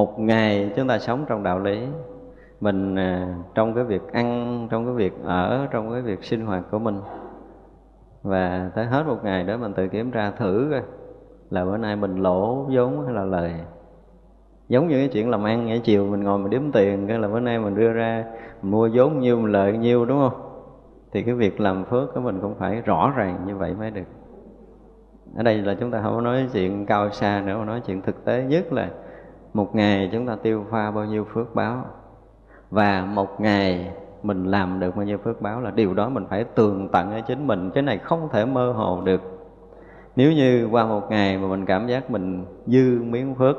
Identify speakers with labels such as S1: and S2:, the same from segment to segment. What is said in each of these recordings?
S1: một ngày chúng ta sống trong đạo lý. Mình à, trong cái việc ăn, trong cái việc ở, trong cái việc sinh hoạt của mình. Và tới hết một ngày đó mình tự kiểm tra thử coi là bữa nay mình lỗ vốn hay là lời. Giống như cái chuyện làm ăn, ngày chiều mình ngồi mình đếm tiền cái là bữa nay mình đưa ra mình mua vốn nhiêu, mình lợi nhiêu, đúng không? Thì cái việc làm phước của mình cũng phải rõ ràng như vậy mới được. Ở đây là chúng ta không có nói chuyện cao xa nữa, mà nói chuyện thực tế nhất là một ngày chúng ta tiêu pha bao nhiêu phước báo. Và một ngày mình làm được bao nhiêu phước báo là điều đó mình phải tường tận ở chính mình. Cái này không thể mơ hồ được. Nếu như qua một ngày mà mình cảm giác mình dư miếng phước,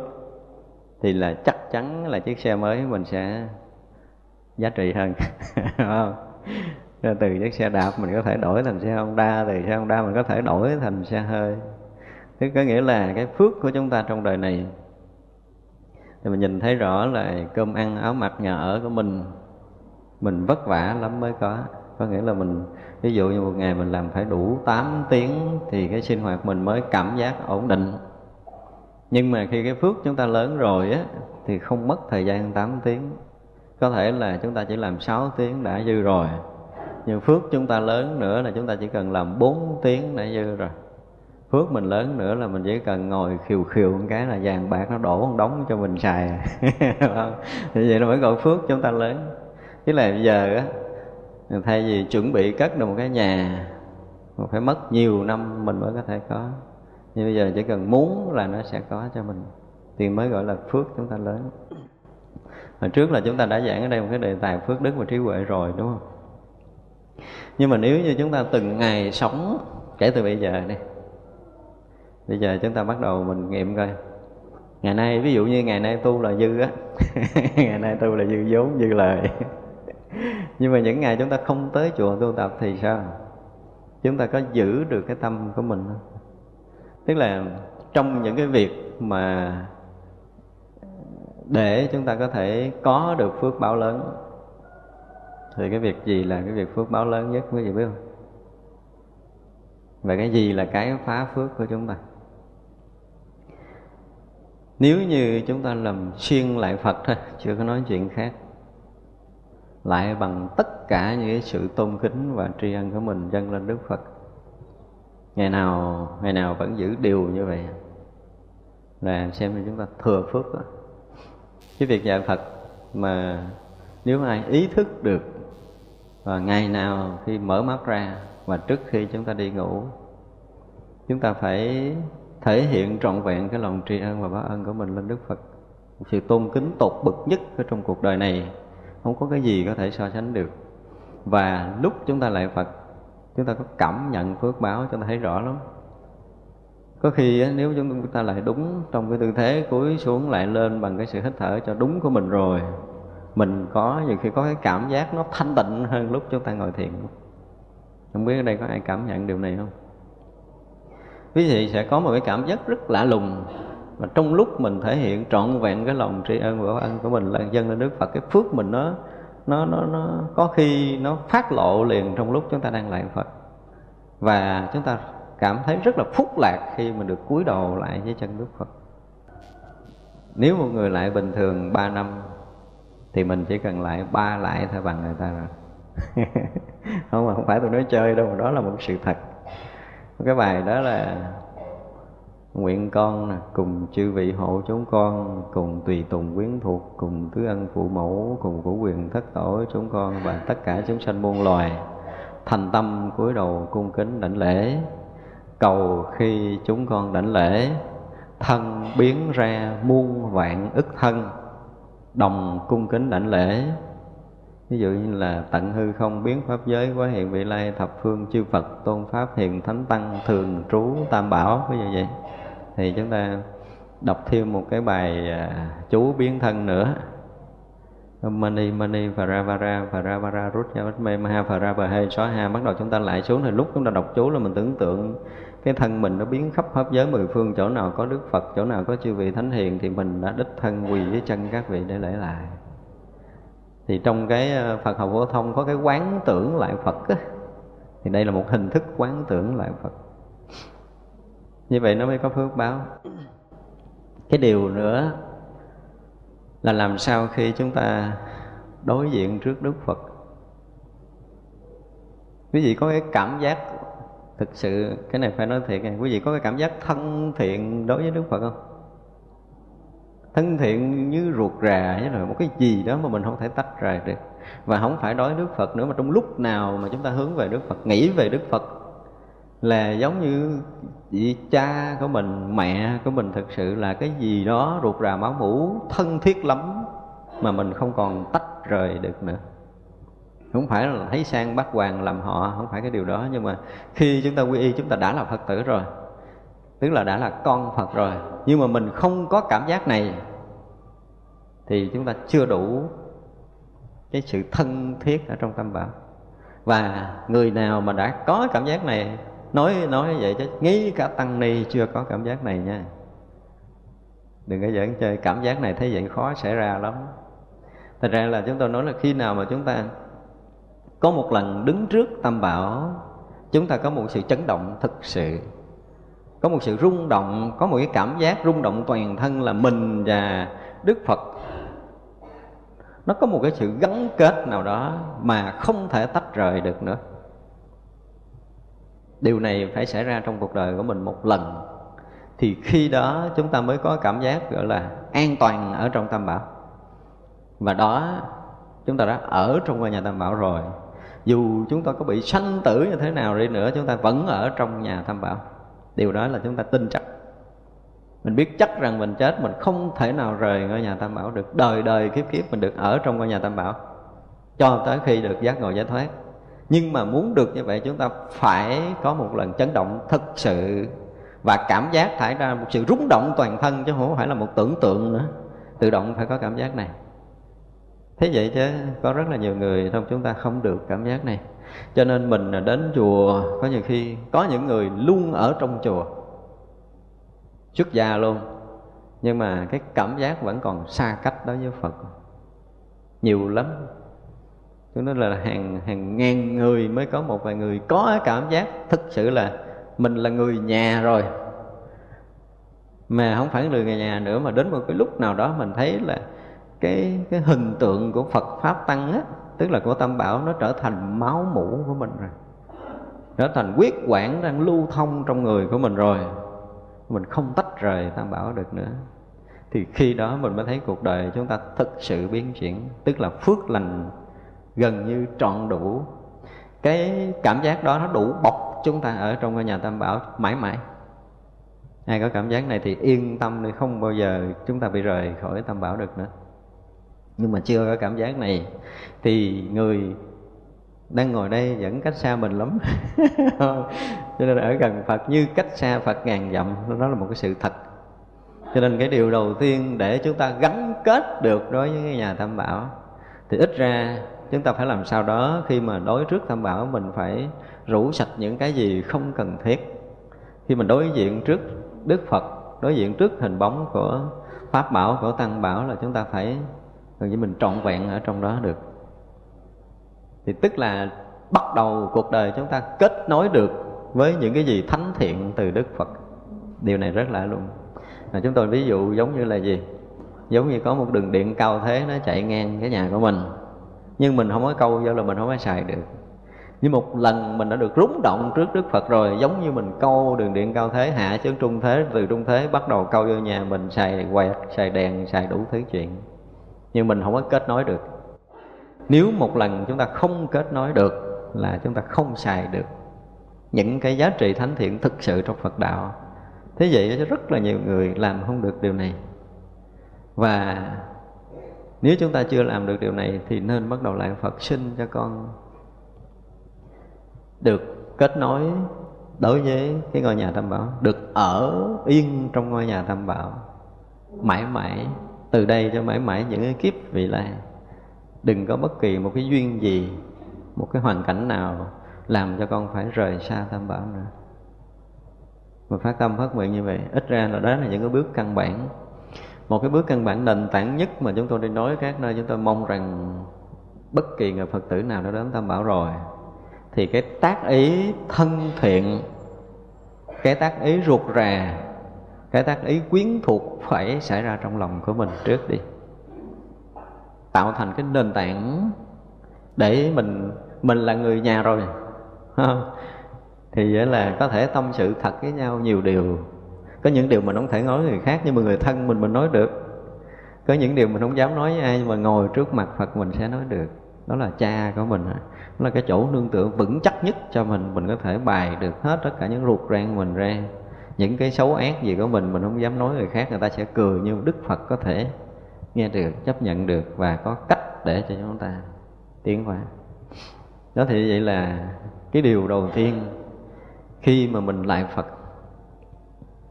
S1: thì là chắc chắn là chiếc xe mới mình sẽ giá trị hơn. Không? Từ chiếc xe đạp mình có thể đổi thành xe Honda, từ xe Honda mình có thể đổi thành xe hơi. Tức có nghĩa là cái phước của chúng ta trong đời này thì mình nhìn thấy rõ là cơm ăn áo mặc nhà ở của mình mình vất vả lắm mới có. Có nghĩa là mình, ví dụ như một ngày mình làm phải đủ 8 tiếng thì cái sinh hoạt mình mới cảm giác ổn định. Nhưng mà khi cái phước chúng ta lớn rồi á, thì không mất thời gian 8 tiếng. Có thể là chúng ta chỉ làm 6 tiếng đã dư rồi, nhưng phước chúng ta lớn nữa là chúng ta chỉ cần làm 4 tiếng đã dư rồi phước mình lớn nữa là mình chỉ cần ngồi khiều khiều một cái là vàng bạc nó đổ một đống cho mình xài. Vâng. Như vậy nó mới gọi phước chúng ta lớn. Chứ là bây giờ á, thay vì chuẩn bị cất được một cái nhà mà phải mất nhiều năm mình mới có thể có. Nhưng bây giờ chỉ cần muốn là nó sẽ có cho mình. Thì mới gọi là phước chúng ta lớn. Hồi trước là chúng ta đã giảng ở đây một cái đề tài phước, đức và trí huệ rồi, đúng không? Nhưng mà nếu như chúng ta từng ngày sống, kể từ bây giờ đi bây giờ chúng ta bắt đầu mình nghiệm coi. Ngày nay, ví dụ như ngày nay tu là dư á. Ngày nay tu là dư vốn, dư lời. Nhưng mà những ngày chúng ta không tới chùa tu tập thì sao? Chúng ta có giữ được cái tâm của mình không? Tức là trong những cái việc mà để chúng ta có thể có được phước báo lớn, thì cái việc gì là cái việc phước báo lớn nhất quý vị biết không? Và cái gì là cái phá phước của chúng ta? Nếu như chúng ta làm xuyên lại phật thôi, chưa có nói chuyện khác. Lại bằng tất cả những cái sự tôn kính và tri ân của mình dâng lên đức phật. Ngày nào ngày nào vẫn giữ điều như vậy. Là xem như chúng ta thừa phước đó. cái việc dạy phật mà nếu ai ý thức được và ngày nào khi mở mắt ra và trước khi chúng ta đi ngủ, chúng ta phải thể hiện trọn vẹn cái lòng tri ân và báo ân của mình lên Đức Phật. Một sự tôn kính tột bậc nhất ở trong cuộc đời này không có cái gì có thể so sánh được. Và lúc chúng ta lại Phật, chúng ta có cảm nhận phước báo cho ta thấy rõ lắm. Có khi nếu chúng ta lại đúng trong cái tư thế cúi xuống lại lên bằng cái sự hít thở cho đúng của mình rồi, mình có nhiều khi có cái cảm giác nó thanh tịnh hơn lúc chúng ta ngồi thiền. Không biết ở đây có ai cảm nhận điều này không? Quý vị sẽ có một cái cảm giác rất lạ lùng. Mà trong lúc mình thể hiện trọn vẹn cái lòng tri ân và ân của mình là dân lên Đức Phật, cái phước mình nó nó nó nó có khi nó phát lộ liền trong lúc chúng ta đang lại Phật. Và chúng ta cảm thấy rất là phúc lạc khi mình được cúi đầu lại với chân Đức Phật. Nếu một người lại bình thường 3 năm, thì mình chỉ cần lại ba lại thôi bằng người ta rồi. Không mà không phải tôi nói chơi đâu, mà đó là một sự thật cái bài đó là nguyện con cùng chư vị hộ chúng con, cùng tùy tùng quyến thuộc, cùng tứ ân phụ mẫu, cùng của quyền thất tổ chúng con và tất cả chúng sanh muôn loài. Thành tâm cúi đầu cung kính đảnh lễ. Cầu khi chúng con đảnh lễ, thân biến ra muôn vạn ức thân, đồng cung kính đảnh lễ ví dụ như là tận hư không biến pháp giới quá hiện vị lai, thập phương chư phật, tôn pháp, hiền thánh tăng, thường trú, tam bảo, ví dụ vậy. Thì chúng ta đọc thêm một cái bài à, chú biến thân nữa. Mani Mani Varavara Varavara Rút Nha Bách Mê Maha Varavahe Xóa Ha. Bắt đầu chúng ta lại xuống thì lúc chúng ta đọc chú là mình tưởng tượng cái thân mình nó biến khắp pháp giới mười phương, chỗ nào có Đức Phật, chỗ nào có chư vị Thánh Hiền, thì mình đã đích thân quỳ dưới chân các vị để lễ lại thì trong cái ờ, Phật học phổ thông có cái quán tưởng lại Phật á, thì đây là một hình thức quán tưởng lại Phật. Như vậy nó mới có phước báo. Cái điều nữa là làm sao khi chúng ta đối diện trước đức phật? Quý vị có cái cảm giác thực sự cái này phải nói thiệt này quý vị có cái cảm giác thân thiện đối với đức phật không? Thân thiện như ruột rà như là một cái gì đó mà mình không thể tách rời được. Và không phải đối đức phật nữa, mà trong lúc nào mà chúng ta hướng về đức phật, nghĩ về đức phật là giống như vị cha của mình, mẹ của mình thực sự là cái gì đó ruột rà máu mủ, thân thiết lắm mà mình không còn tách rời được nữa. Không phải là thấy sang bác hoàng làm họ, không phải cái điều đó, nhưng mà khi chúng ta quy y, chúng ta đã là phật tử rồi tức là đã là con phật rồi. Nhưng mà mình không có cảm giác này, thì chúng ta chưa đủ cái sự thân thiết ở trong tâm bảo. Và người nào mà đã có cảm giác này, nói nói vậy chứ nghĩ cả tăng ni chưa có cảm giác này nha. Đừng có giỡn chơi, cảm giác này thấy vậy khó xảy ra lắm. Thật ra là chúng tôi nói là khi nào mà chúng ta có một lần đứng trước tâm bảo, chúng ta có một sự chấn động thực sự có một sự rung động, có một cái cảm giác rung động toàn thân là mình và đức phật. Nó có một cái sự gắn kết nào đó mà không thể tách rời được nữa. Điều này phải xảy ra trong cuộc đời của mình một lần. Thì khi đó chúng ta mới có cảm giác gọi là an toàn ở trong tam bảo. Và đó, chúng ta đã ở trong ngôi nhà tam bảo rồi. Dù chúng ta có bị sanh tử như thế nào đi nữa, chúng ta vẫn ở trong nhà tam bảo điều đó là chúng ta tin chắc. Mình biết chắc rằng mình chết, mình không thể nào rời ngôi nhà tam bảo được. Đời đời kiếp kiếp mình được ở trong ngôi nhà tam bảo, cho tới khi được giác ngộ giải thoát. Nhưng mà muốn được như vậy, chúng ta phải có một lần chấn động thực sự và cảm giác thải ra một sự rúng động toàn thân, chứ không phải là một tưởng tượng nữa. Tự động phải có cảm giác này. Thế vậy chứ có rất là nhiều người trong chúng ta không được cảm giác này cho nên mình đến chùa, có nhiều khi có những người luôn ở trong chùa, xuất gia luôn. Nhưng mà cái cảm giác vẫn còn xa cách đối với phật. Nhiều lắm. Cho nên là hàng hàng ngàn người mới có một vài người có cái cảm giác thực sự là mình là người nhà rồi. Mà không phải người nhà nữa, mà đến một cái lúc nào đó mình thấy là cái cái hình tượng của Phật pháp tăng á tức là của tâm bảo nó trở thành máu mũ của mình rồi. Trở thành huyết quản đang lưu thông trong người của mình rồi. Mình không tách rời tam bảo được nữa. Thì khi đó mình mới thấy cuộc đời chúng ta thực sự biến chuyển. Tức là phước lành gần như trọn đủ. Cái cảm giác đó nó đủ bọc chúng ta ở trong ngôi nhà tam bảo mãi mãi. Ai có cảm giác này thì yên tâm đi, không bao giờ chúng ta bị rời khỏi tam bảo được nữa nhưng mà chưa có cảm giác này thì người đang ngồi đây vẫn cách xa mình lắm. Cho nên ở gần phật như cách xa phật ngàn dặm đó là một cái sự thật. Cho nên cái điều đầu tiên để chúng ta gắn kết được đối với nhà tam bảo thì ít ra chúng ta phải làm sao đó khi mà đối trước tam bảo mình phải rủ sạch những cái gì không cần thiết. Khi mình đối diện trước đức phật, đối diện trước hình bóng của pháp bảo, của tăng bảo là chúng ta phải gần như mình trọn vẹn ở trong đó được. Thì tức là bắt đầu cuộc đời chúng ta kết nối được với những cái gì thánh thiện từ đức phật. Điều này rất lạ luôn là chúng tôi ví dụ giống như là gì? Giống như có một đường điện cao thế nó chạy ngang cái nhà của mình, nhưng mình không có câu do là mình không có xài được. Nhưng một lần mình đã được rúng động trước Đức Phật rồi, giống như mình câu đường điện cao thế, hạ xuống trung thế, từ trung thế bắt đầu câu vô nhà mình, xài quẹt xài đèn, xài đủ thứ chuyện nhưng mình không có kết nối được. Nếu một lần chúng ta không kết nối được là chúng ta không xài được những cái giá trị thánh thiện thực sự trong Phật đạo. Thế vậy rất là nhiều người làm không được điều này. Và nếu chúng ta chưa làm được điều này thì nên bắt đầu lại Phật sinh cho con được kết nối đối với cái ngôi nhà tam bảo, được ở yên trong ngôi nhà tam bảo mãi mãi từ đây cho mãi mãi những cái kiếp vị lai. Đừng có bất kỳ một cái duyên gì, một cái hoàn cảnh nào làm cho con phải rời xa tam bảo nữa. Mà phát tâm phát nguyện như vậy, ít ra là đó là những cái bước căn bản. Một cái bước căn bản nền tảng nhất mà chúng tôi đi nói các nơi chúng tôi mong rằng bất kỳ người phật tử nào đã đến tam bảo rồi, thì cái tác ý thân thiện, cái tác ý ruột rà cái tác ý quyến thuộc phải xảy ra trong lòng của mình trước đi. Tạo thành cái nền tảng để mình mình là người nhà rồi. Thì là có thể tâm sự thật với nhau nhiều điều. Có những điều mình không thể nói người khác, nhưng mà người thân mình mình nói được. Có những điều mình không dám nói với ai, nhưng mà ngồi trước mặt Phật mình sẽ nói được. Đó là cha của mình đó là cái chỗ nương tựa vững chắc nhất cho mình. Mình có thể bài được hết tất cả những ruột rang mình ra những cái xấu ác gì của mình mình không dám nói người khác, người ta sẽ cười nhưng Đức Phật có thể nghe được, chấp nhận được và có cách để cho chúng ta tiến hóa. đó thì vậy là cái điều đầu tiên khi mà mình lại Phật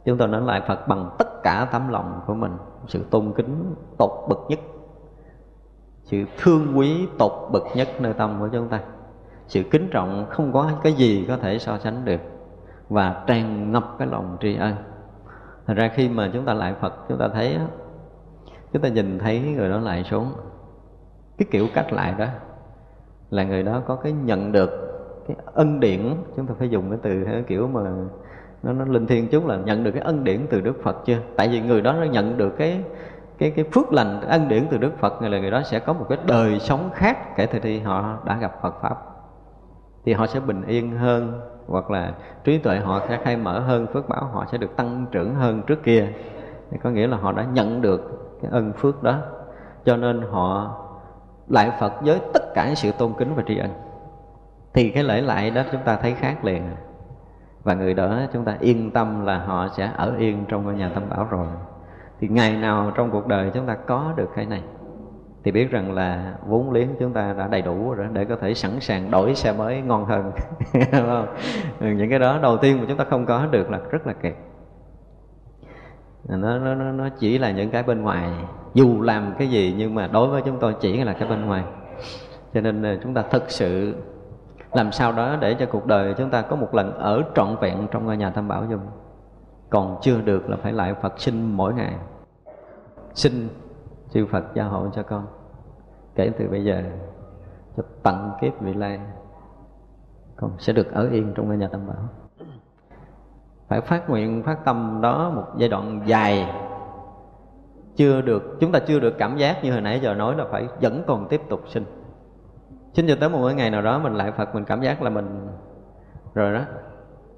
S1: chúng ta nói lại Phật bằng tất cả tấm lòng của mình, sự tôn kính tột bậc nhất, sự thương quý tột bậc nhất nơi tâm của chúng ta, sự kính trọng không có cái gì có thể so sánh được và tràn ngập cái lòng tri ân. Thật ra khi mà chúng ta lại Phật, chúng ta thấy chúng ta nhìn thấy người đó lại xuống. Cái kiểu cách lại đó là người đó có cái nhận được cái ân điển. Chúng ta phải dùng cái từ cái kiểu mà nó nó linh thiêng chút là nhận được cái ân điển từ Đức Phật chưa? Tại vì người đó nó nhận được cái cái cái phước lành ân điển từ Đức Phật người là người đó sẽ có một cái đời sống khác kể từ khi họ đã gặp Phật pháp. Thì họ sẽ bình yên hơn hoặc là trí tuệ họ sẽ khai mở hơn, phước báo họ sẽ được tăng trưởng hơn trước kia. Có nghĩa là họ đã nhận được cái ân phước đó. Cho nên họ lại Phật với tất cả sự tôn kính và tri ân. Thì cái lễ lại đó chúng ta thấy khác liền. Và người đó chúng ta yên tâm là họ sẽ ở yên trong ngôi nhà tâm bảo rồi. Thì ngày nào trong cuộc đời chúng ta có được cái này? Thì biết rằng là vốn liếng chúng ta đã đầy đủ rồi để có thể sẵn sàng đổi xe mới ngon hơn. Không? những cái đó đầu tiên mà chúng ta không có được là rất là kẹt. Nó, nó, nó chỉ là những cái bên ngoài. Dù làm cái gì nhưng mà đối với chúng tôi chỉ là cái bên ngoài. Cho nên ờ, chúng ta thực sự làm sao đó để cho cuộc đời chúng ta có một lần ở trọn vẹn trong ngôi nhà tam bảo dung. Còn chưa được là phải lại phật sinh mỗi ngày. Sinh chư phật gia hộ cho con. Kể từ bây giờ, cho tận kiếp vị lai, con sẽ được ở yên trong ngôi nhà tam bảo. Phải phát nguyện, phát tâm đó một giai đoạn dài. Chưa được, chúng ta chưa được cảm giác như hồi nãy giờ nói là phải vẫn còn tiếp tục sinh. Sinh cho tới một ngày nào đó mình lại phật, mình cảm giác là mình rồi đó.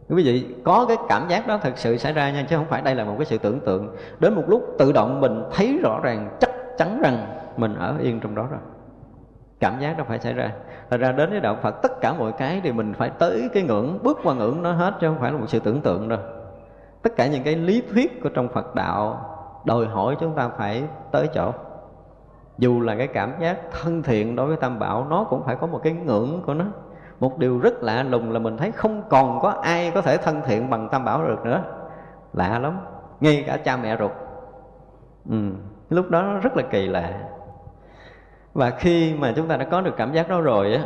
S1: Quý vị, có cái cảm giác đó thực sự xảy ra nha, chứ không phải đây là một cái sự tưởng tượng. Đến một lúc tự động mình thấy rõ ràng, chắc chắn rằng mình ở yên trong đó rồi. Cảm giác nó phải xảy ra. Thật ra đến với đạo phật, tất cả mọi cái thì mình phải tới cái ngưỡng, bước qua ngưỡng nó hết chứ không phải là một sự tưởng tượng đâu. Tất cả những cái lý thuyết của trong phật đạo đòi hỏi chúng ta phải tới chỗ. Dù là cái cảm giác thân thiện đối với tam bảo, nó cũng phải có một cái ngưỡng của nó. Một điều rất lạ lùng là mình thấy không còn có ai có thể thân thiện bằng tam bảo được nữa. Lạ lắm. Ngay cả cha mẹ ruột. Ừ lúc đó nó rất là kỳ lạ. Và khi mà chúng ta đã có được cảm giác đó rồi á,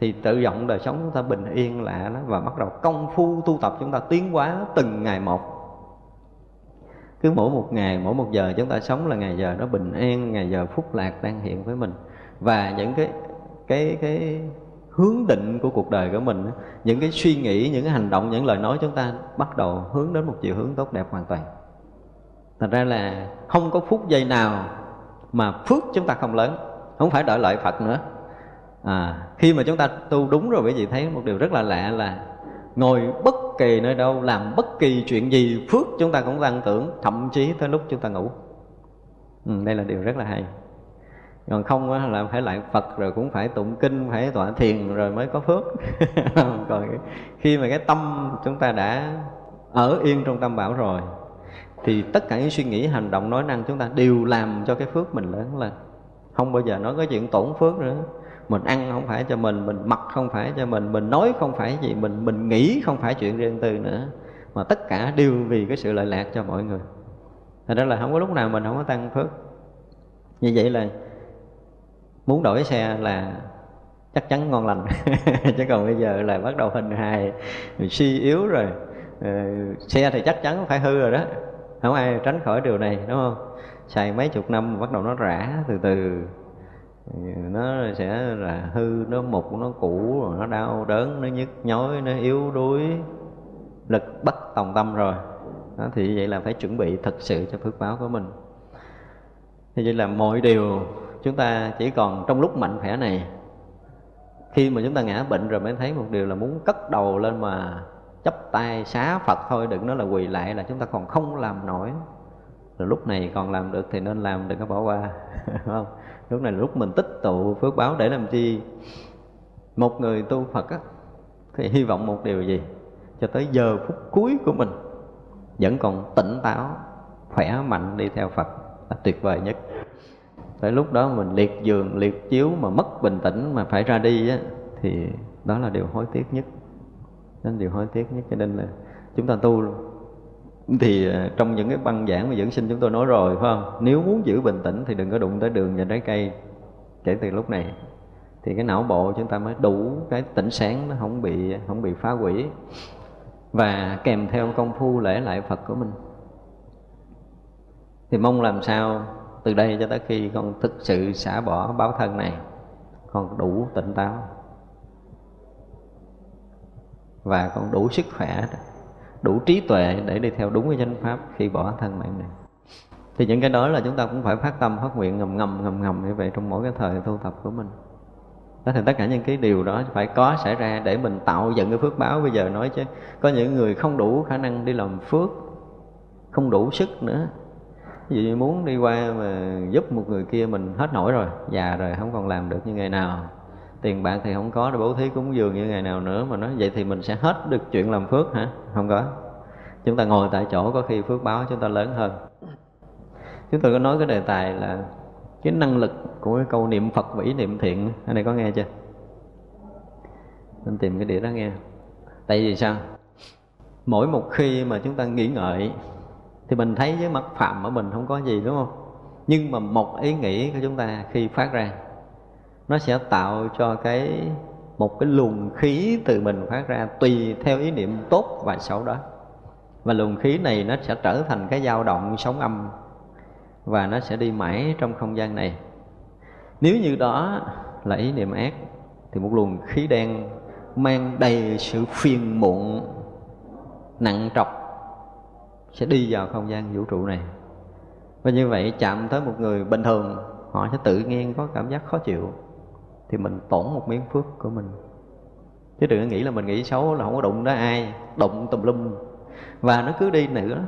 S1: thì tự động đời sống chúng ta bình yên, lạ đó và bắt đầu công phu tu tập chúng ta tiến hóa từng ngày một. Cứ mỗi một ngày, mỗi một giờ chúng ta sống là ngày giờ nó bình an ngày giờ phúc lạc đang hiện với mình. Và những cái cái cái hướng định của cuộc đời của mình những cái suy nghĩ, những cái hành động, những lời nói chúng ta bắt đầu hướng đến một chiều hướng tốt đẹp hoàn toàn thành ra là không có phút giây nào mà phước chúng ta không lớn không phải đợi lợi phật nữa. À, khi mà chúng ta tu đúng rồi quý vị thấy một điều rất là lạ là ngồi bất kỳ nơi đâu làm bất kỳ chuyện gì phước chúng ta cũng tăng tưởng thậm chí tới lúc chúng ta ngủ. Ừ, đây là điều rất là hay. Còn không là phải lại phật rồi cũng phải tụng kinh phải tọa thiền rồi mới có phước. Còn khi mà cái tâm chúng ta đã ở yên trong tâm bảo rồi thì tất cả những suy nghĩ, hành động, nói năng chúng ta đều làm cho cái phước mình lớn lên. Không bao giờ nói cái chuyện tổn phước nữa. Mình ăn không phải cho mình mình mặc không phải cho mình mình nói không phải gì, mình mình nghĩ không phải chuyện riêng tư nữa. Mà tất cả đều vì cái sự lợi lạc cho mọi người. Thì ra là không có lúc nào mình không có tăng phước. Như vậy là muốn đổi xe là chắc chắn ngon lành. Chứ còn bây giờ là bắt đầu hình hài, suy yếu rồi. Ờ, xe thì chắc chắn phải hư rồi đó không ai tránh khỏi điều này đúng không? Xài mấy chục năm bắt đầu nó rã từ từ. Nó sẽ là hư nó mục nó cũ rồi nó đau đớn nó nhức nhói nó yếu đuối lực bất tòng tâm rồi. Đó, thì vậy là phải chuẩn bị thật sự cho phước báo của mình. Thì vậy là mọi điều chúng ta chỉ còn trong lúc mạnh khỏe này. Khi mà chúng ta ngã bệnh rồi mới thấy một điều là muốn cất đầu lên mà chấp tay xá Phật thôi đừng nói là quỳ lại là chúng ta còn không làm nổi. Rồi lúc này còn làm được thì nên làm đừng có bỏ qua không? Lúc này là lúc mình tích tụ phước báo để làm chi? Một người tu Phật á, thì hy vọng một điều gì? Cho tới giờ phút cuối của mình vẫn còn tỉnh táo khỏe mạnh đi theo Phật. Là tuyệt vời nhất. Tới lúc đó mình liệt giường liệt chiếu mà mất bình tĩnh mà phải ra đi á thì đó là điều hối tiếc nhất đó điều hối tiếc nhất cho nên là chúng ta tu thì ờ, trong những cái băng giảng mà dưỡng sinh chúng tôi nói rồi, phải không? Nếu muốn giữ bình tĩnh thì đừng có đụng tới đường và trái cây kể từ lúc này. Thì cái não bộ chúng ta mới đủ cái tỉnh sáng, nó không bị không bị phá hủy và kèm theo công phu lễ lại Phật của mình. Thì mong làm sao từ đây cho tới khi con thực sự xả bỏ báo thân này, con đủ tỉnh táo và con đủ sức khỏe, đủ trí tuệ để đi theo đúng cái chánh pháp khi bỏ thân mạng này. Thì những cái đó là chúng ta cũng phải phát tâm, phát nguyện ngầm ngầm ngầm ngầm như vậy trong mỗi cái thời tu tập của mình. Đó thì tất cả những cái điều đó phải có xảy ra để mình tạo dựng cái phước báo bây giờ nói chứ. Có những người không đủ khả năng đi làm phước, không đủ sức nữa. Ví dụ như muốn đi qua mà giúp một người kia mình hết nổi rồi, già rồi, không còn làm được như ngày nào tiền bạc thì không có để bố thí cúng dường như ngày nào nữa mà nói, vậy thì mình sẽ hết được chuyện làm phước hả? Không có. Chúng ta ngồi tại chỗ, có khi phước báo chúng ta lớn hơn. Chúng tôi có nói cái đề tài là cái năng lực của cái câu niệm phật và ý niệm thiện. Anh này có nghe chưa? Nên tìm cái đĩa đó nghe. Tại vì sao? Mỗi một khi mà chúng ta nghĩ ngợi thì mình thấy với mặt phạm ở mình không có gì, đúng không? Nhưng mà một ý nghĩ của chúng ta khi phát ra nó sẽ tạo cho cái, một cái luồng khí từ mình phát ra tùy theo ý niệm tốt và xấu đó. Và luồng khí này nó sẽ trở thành cái dao động sóng âm và nó sẽ đi mãi trong không gian này. Nếu như đó là ý niệm ác, thì một luồng khí đen mang đầy sự phiền muộn, nặng trọc sẽ đi vào không gian vũ trụ này. Và như vậy chạm tới một người bình thường, họ sẽ tự nhiên có cảm giác khó chịu thì mình tổn một miếng phước của mình. Chứ đừng có nghĩ là mình nghĩ xấu là không có đụng tới ai, đụng tùm lum. Và nó cứ đi nữa.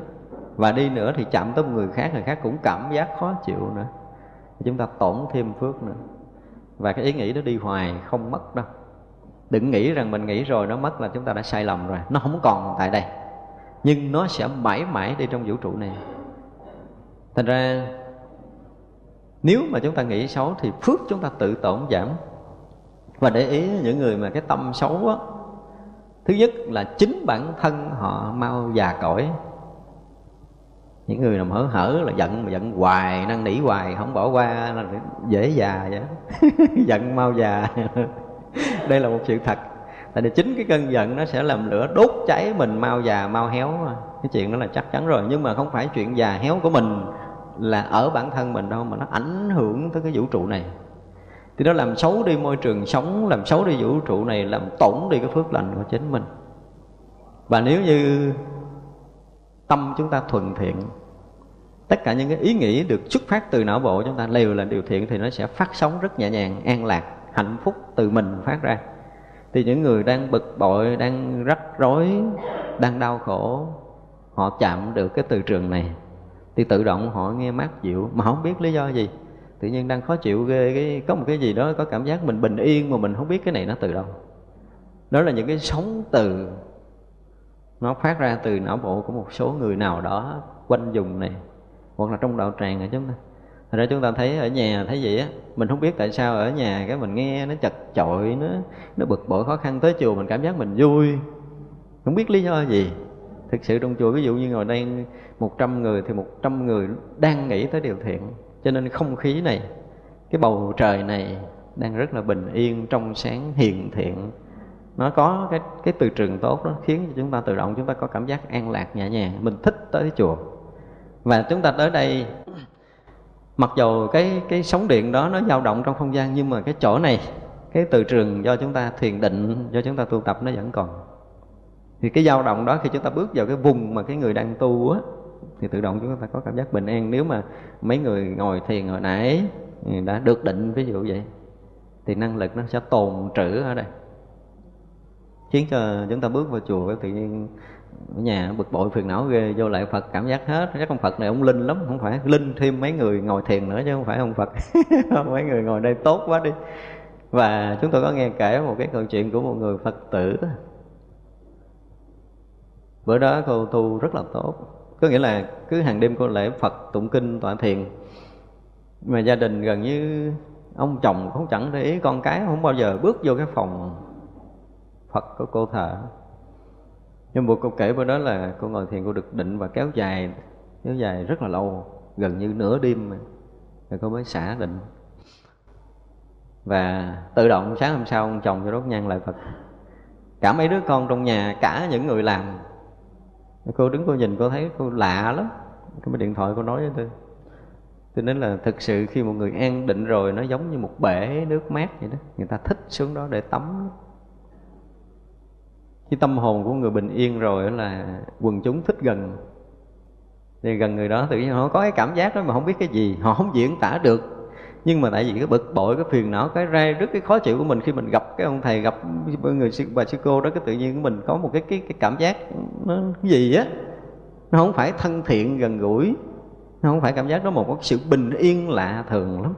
S1: Và đi nữa thì chạm tới một người khác người khác cũng cảm giác khó chịu nữa. Chúng ta tổn thêm phước nữa. Và cái ý nghĩ đó đi hoài, không mất đâu. Đừng nghĩ rằng mình nghĩ rồi nó mất là chúng ta đã sai lầm rồi. Nó không còn tại đây. Nhưng nó sẽ mãi mãi đi trong vũ trụ này. Thành ra, nếu mà chúng ta nghĩ xấu thì phước chúng ta tự tổn giảm và để ý những người mà cái tâm xấu á, thứ nhất là chính bản thân họ mau già cõi những người nào hở hở là giận, mà giận hoài, năn nỉ hoài, không bỏ qua, là dễ già vậy giận mau già. Đây là một sự thật. Tại vì chính cái cơn giận nó sẽ làm lửa đốt cháy mình, mau già, mau héo. Cái chuyện đó là chắc chắn rồi. Nhưng mà không phải chuyện già héo của mình là ở bản thân mình đâu, mà nó ảnh hưởng tới cái vũ trụ này thì nó làm xấu đi môi trường sống, làm xấu đi vũ trụ này, làm tổn đi cái phước lành của chính mình. Và nếu như tâm chúng ta thuần thiện, tất cả những cái ý nghĩ được xuất phát từ não bộ chúng ta đều là điều thiện thì nó sẽ phát sóng rất nhẹ nhàng, an lạc, hạnh phúc từ mình phát ra. Thì những người đang bực bội, đang rắc rối, đang đau khổ, họ chạm được cái từ trường này, thì tự động họ nghe mát dịu, mà không biết lý do gì tự nhiên đang khó chịu ghê, cái có một cái gì đó có cảm giác mình bình yên mà mình không biết cái này nó từ đâu. Đó là những cái sóng từ. Nó phát ra từ não bộ của một số người nào đó quanh vùng này, hoặc là trong đạo tràng ở chúng ta. Thật ra chúng ta thấy ở nhà thấy vậy á, Mình không biết tại sao ở nhà cái mình nghe nó chật chội, Nó nó bực bội khó khăn tới chùa, mình cảm giác mình vui. Không biết lý do gì. Thực sự trong chùa ví dụ như ngồi đây 100 người thì 100 người đang nghĩ tới điều thiện. Cho nên không khí này Cái bầu trời này đang rất là bình yên, trong sáng, hiền thiện. Nó có cái cái từ trường tốt đó khiến cho chúng ta tự động chúng ta có cảm giác an lạc nhẹ nhàng. Mình thích tới chùa. Và chúng ta tới đây mặc dù cái cái sóng điện đó nó dao động trong không gian nhưng mà cái chỗ này cái từ trường do chúng ta thiền định do chúng ta tu tập nó vẫn còn. Thì cái dao động đó khi chúng ta bước vào cái vùng mà cái người đang tu á thì tự động chúng ta có cảm giác bình an. Nếu mà mấy người ngồi thiền hồi nãy ừ, đã được định ví dụ vậy, thì năng lực nó sẽ tồn trữ ở đây. Khiến cho chúng ta bước vào chùa tự nhiên, ở nhà bực bội phiền não ghê, vô lại phật cảm giác hết. Chắc ông phật này ông linh lắm, không phải, linh thêm mấy người ngồi thiền nữa chứ không phải ông phật. Mấy người ngồi đây tốt quá đi. Và chúng tôi có nghe kể một cái câu chuyện của một người phật tử. Bữa đó cô tu rất là tốt có nghĩa là cứ hàng đêm cô lễ phật tụng kinh, tọa thiền. Mà gia đình gần như ông chồng cũng chẳng để ý con cái, không bao giờ bước vô cái phòng phật của cô thờ. Nhưng mà cô kể bữa đó là cô ngồi thiền, cô được định và kéo dài kéo dài rất là lâu, gần như nửa đêm mà. Rồi cô mới xả định. Và tự động sáng hôm sau, ông chồng cho đốt nhang lại phật. Cả mấy đứa con trong nhà, cả những người làm cô đứng cô nhìn, cô thấy cô lạ lắm. Cái điện thoại cô nói với tôi. Cho nên là thực sự khi một người an định rồi, nó giống như một bể nước mát vậy đó. Người ta thích xuống đó để tắm. Cái tâm hồn của người bình yên rồi là quần chúng thích gần. Thì gần người đó tự nhiên họ có cái cảm giác đó mà không biết cái gì. Họ không diễn tả được nhưng mà tại vì cái bực bội, cái phiền não, cái rai rất cái khó chịu của mình khi mình gặp cái ông thầy, gặp người sư, bà sư cô đó, cái tự nhiên của mình có một cái cái cái cảm giác nó cái gì á? Nó không phải thân thiện, gần gũi. Nó không phải cảm giác đó một cái sự bình yên lạ thường lắm.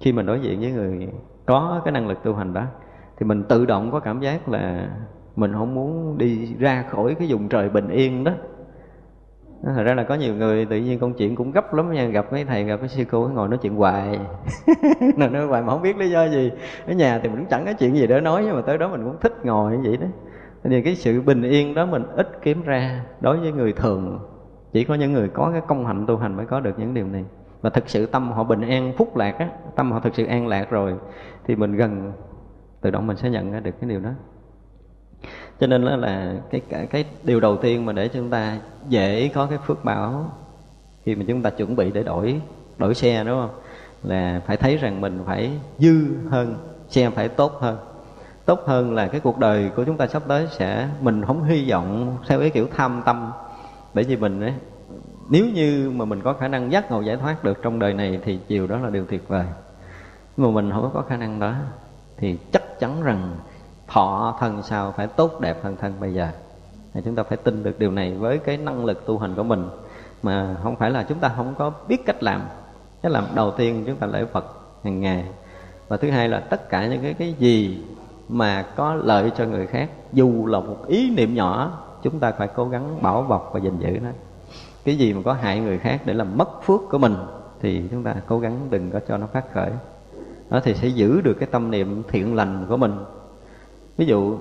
S1: Khi mình đối diện với người có cái năng lực tu hành đó, thì mình tự động có cảm giác là mình không muốn đi ra khỏi cái vùng trời bình yên đó. Ờ, thật ra là có nhiều người tự nhiên công chuyện cũng gấp lắm nha. Gặp mấy thầy gặp mấy sư cô ngồi nói chuyện hoài. Nói, nói hoài mà không biết lý do gì. Ở nhà thì mình cũng chẳng có chuyện gì để nói nhưng mà tới đó mình cũng thích ngồi như vậy đó. Thì cái sự bình yên đó mình ít kiếm ra đối với người thường. Chỉ có những người có cái công hạnh tu hành mới có được những điều này. Và thực sự tâm họ bình an phúc lạc á tâm họ thực sự an lạc rồi thì mình gần tự động mình sẽ nhận ra được cái điều đó cho nên đó là cái cái, cái điều đầu tiên mà để chúng ta dễ có cái phước báo khi mà chúng ta chuẩn bị để đổi đổi xe đúng không? Là phải thấy rằng mình phải dư hơn xe phải tốt hơn. Tốt hơn là cái cuộc đời của chúng ta sắp tới sẽ mình không hy vọng theo cái kiểu tham tâm. Bởi vì mình ấy nếu như mà mình có khả năng giác ngộ giải thoát được trong đời này thì chiều đó là điều tuyệt vời. Nhưng mà mình không có khả năng đó thì chắc chắn rằng thọ thân sau phải tốt đẹp hơn thân bây giờ. Thì chúng ta phải tin được điều này với cái năng lực tu hành của mình. Mà không phải là chúng ta không có biết cách làm. Cái làm đầu tiên chúng ta lễ phật hàng ngày. Và thứ hai là tất cả những cái cái gì mà có lợi cho người khác, dù là một ý niệm nhỏ, chúng ta phải cố gắng bảo bọc và gìn giữ nó. Cái gì mà có hại người khác để làm mất phước của mình, thì chúng ta cố gắng đừng có cho nó phát khởi. Đó thì sẽ giữ được cái tâm niệm thiện lành của mình ví dụ,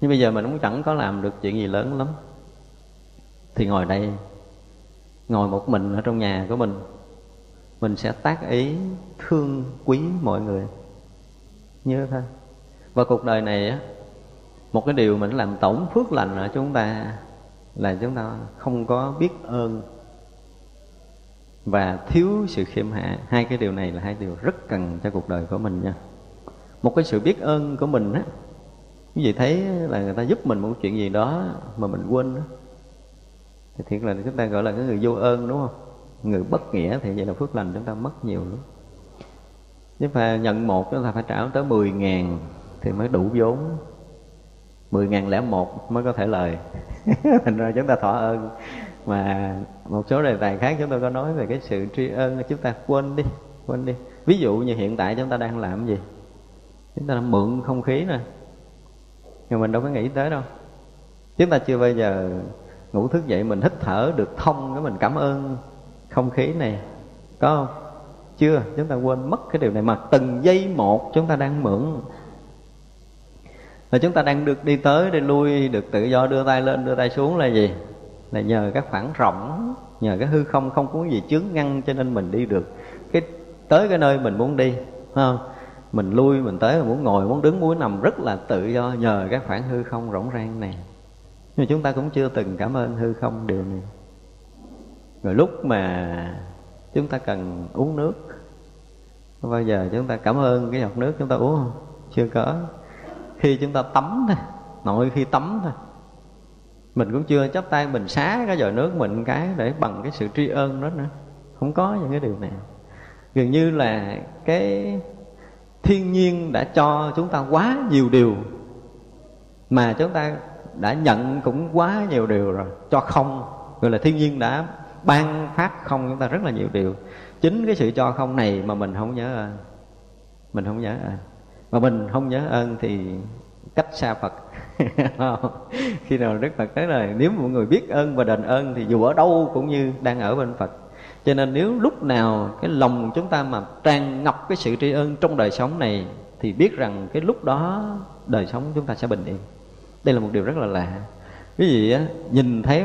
S1: như bây giờ mình cũng chẳng có làm được chuyện gì lớn lắm. Thì ngồi đây, ngồi một mình ở trong nhà của mình mình sẽ tác ý thương quý mọi người. Như thôi. Và cuộc đời này á, một cái điều mình làm tổng phước lành ở chúng ta là chúng ta không có biết ơn và thiếu sự khiêm hạ. Hai cái điều này là hai điều rất cần cho cuộc đời của mình nha một cái sự biết ơn của mình á. Quý vị thấy là người ta giúp mình một chuyện gì đó mà mình quên đó thì thiệt là chúng ta gọi là cái người vô ơn, đúng không? Người bất nghĩa thì vậy là phước lành chúng ta mất nhiều lắm. Nếu phải nhận một chúng ta phải trả tới 10 ngàn thì mới đủ vốn. 10 ngàn lẻ một mới có thể lời. Thành ra chúng ta thọ ơn. Mà một số đề tài khác chúng tôi có nói về cái sự tri ân, chúng ta quên đi quên đi. Ví dụ như hiện tại chúng ta đang làm gì? Chúng ta đã mượn không khí rồi nhưng mình đâu có nghĩ tới đâu. Chúng ta chưa bao giờ ngủ thức dậy mình hít thở được thông cái mình cảm ơn không khí này. Có không? Chưa, chúng ta quên mất cái điều này mà từng giây một chúng ta đang mượn. Và chúng ta đang được đi tới đi lui, được tự do đưa tay lên, đưa tay xuống là gì? Là nhờ các khoảng rộng nhờ cái hư không không có gì chướng ngăn cho nên mình đi được. Cái, tới cái nơi mình muốn đi không? Mình lui, mình tới, mình muốn ngồi, muốn đứng, muốn nằm rất là tự do, nhờ các khoảng hư không rỗng rang này. Nhưng chúng ta cũng chưa từng cảm ơn hư không điều này. Rồi lúc mà chúng ta cần uống nước có bao giờ chúng ta cảm ơn cái giọt nước chúng ta uống không? Chưa có. Khi chúng ta tắm thôi, nội khi tắm thôi, mình cũng chưa chấp tay mình xá cái giọt nước mình cái để bằng cái sự tri ân đó nữa. Không có những cái điều này. Gần như là cái thiên nhiên đã cho chúng ta quá nhiều điều mà chúng ta đã nhận cũng quá nhiều điều rồi, cho không. Gọi là thiên nhiên đã ban phát không chúng ta rất là nhiều điều. Chính cái sự cho không này mà mình không nhớ ơn. Mình không nhớ ơn. Mà mình không nhớ ơn thì cách xa phật. Khi nào đức phật nói là nếu mọi người biết ơn và đền ơn thì dù ở đâu cũng như đang ở bên phật cho nên nếu lúc nào cái lòng chúng ta mà tràn ngập cái sự tri ân trong đời sống này, thì biết rằng cái lúc đó đời sống chúng ta sẽ bình yên. Đây là một điều rất là lạ. Cái gì á, nhìn thấy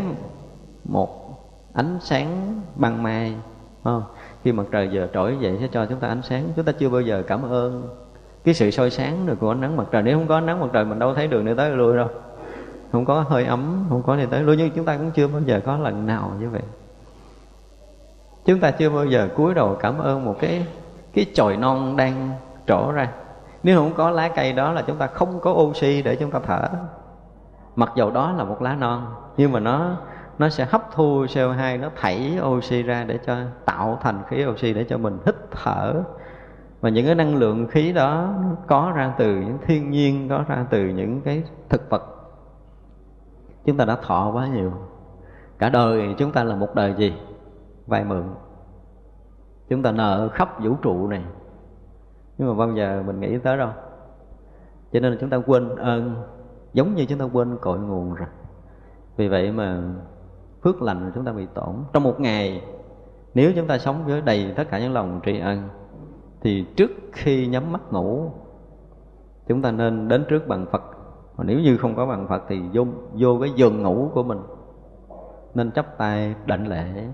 S1: một ánh sáng ban mai không? khi mặt trời giờ trỗi dậy sẽ cho chúng ta ánh sáng. Chúng ta chưa bao giờ cảm ơn cái sự soi sáng được của ánh nắng mặt trời. Nếu không có ánh nắng mặt trời, mình đâu thấy đường đi tới lui đâu. Không có hơi ấm, không có đi tới. Lui nhưng chúng ta cũng chưa bao giờ có lần nào như vậy chúng ta chưa bao giờ cúi đầu cảm ơn một cái cái chồi non đang trổ ra. Nếu không có lá cây đó là chúng ta không có oxy để chúng ta thở. Mặc dầu đó là một lá non, nhưng mà nó nó sẽ hấp thu CO2 nó thảy oxy ra để cho, tạo thành khí oxy để cho mình hít thở. Và những cái năng lượng khí đó có ra từ những thiên nhiên, có ra từ những cái thực vật. Chúng ta đã thọ quá nhiều. Cả đời chúng ta là một đời gì? Vay mượn. Chúng ta nợ khắp vũ trụ này. Nhưng mà bao giờ mình nghĩ tới đâu. Cho nên là chúng ta quên ơn giống như chúng ta quên cội nguồn rồi. Vì vậy mà phước lành chúng ta bị tổn. Trong một ngày nếu chúng ta sống với đầy tất cả những lòng tri ân thì trước khi nhắm mắt ngủ chúng ta nên đến trước bằng Phật. Và nếu như không có bằng Phật thì vô, vô cái giường ngủ của mình nên chắp tay đảnh lễ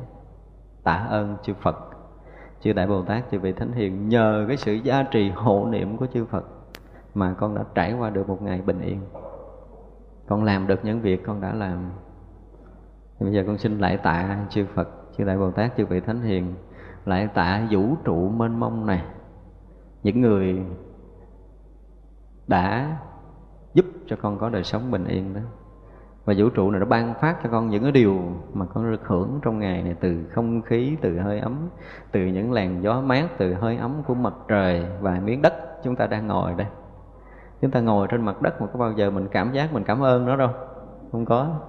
S1: tạ ơn chư Phật. Chư Đại Bồ Tát, chư vị Thánh Hiền, nhờ cái sự gia trì hộ niệm của chư Phật mà con đã trải qua được một ngày bình yên. Con làm được những việc con đã làm. Thì bây giờ con xin lại tạ chư Phật, chư Đại Bồ Tát, chư vị Thánh Hiền, lại tạ vũ trụ mênh mông này. Những người đã giúp cho con có đời sống bình yên đó và vũ trụ này nó ban phát cho con những cái điều mà con được hưởng trong ngày này, từ không khí, từ hơi ấm, từ những làn gió mát, từ hơi ấm của mặt trời và miếng đất. Chúng ta đang ngồi đây. Chúng ta ngồi trên mặt đất mà có bao giờ mình cảm giác, mình cảm ơn nó đâu? Không có.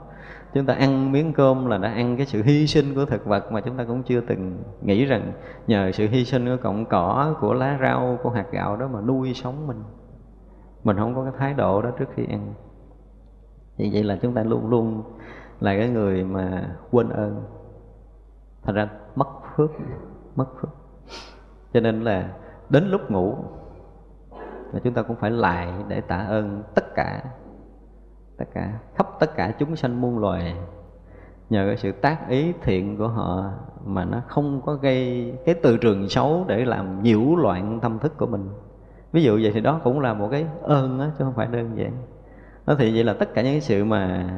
S1: Chúng ta ăn miếng cơm là đã ăn cái sự hy sinh của thực vật mà chúng ta cũng chưa từng nghĩ rằng nhờ sự hy sinh của cọng cỏ, của lá rau, của hạt gạo đó mà nuôi sống mình. Mình không có cái thái độ đó trước khi ăn vì vậy là chúng ta luôn luôn là cái người mà quên ơn. Thành ra mất phước mất phước. Cho nên là đến lúc ngủ là chúng ta cũng phải lại để tạ ơn tất cả tất cả khắp tất cả chúng sanh muôn loài. Nhờ cái sự tác ý thiện của họ mà nó không có gây cái từ trường xấu để làm nhiễu loạn tâm thức của mình. Ví dụ vậy thì đó cũng là một cái ơn đó, chứ không phải đơn giản đó thì vậy là tất cả những cái sự mà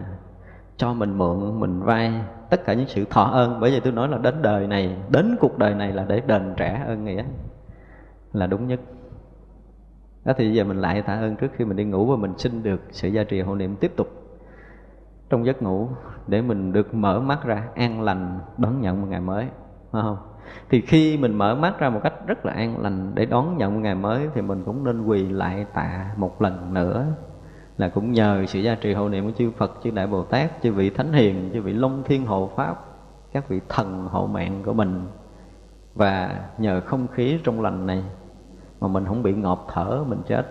S1: cho mình mượn, mình vay, tất cả những sự thọ ơn, bởi vì tôi nói là đến đời này, đến cuộc đời này là để đền trả ơn nghĩa, là đúng nhất. Đó thì giờ mình lại tạ ơn trước khi mình đi ngủ và mình xin được sự gia trì hộ niệm tiếp tục trong giấc ngủ để mình được mở mắt ra an lành, đón nhận một ngày mới, phải không? Thì khi mình mở mắt ra một cách rất là an lành để đón nhận một ngày mới thì mình cũng nên quỳ lại tạ một lần nữa là cũng nhờ sự gia trì hộ niệm của chư Phật, chư Đại Bồ Tát, chư vị Thánh Hiền, chư vị Long Thiên Hộ Pháp, các vị thần hộ mạng của mình. Và nhờ không khí trong lành này mà mình không bị ngọt thở mình chết.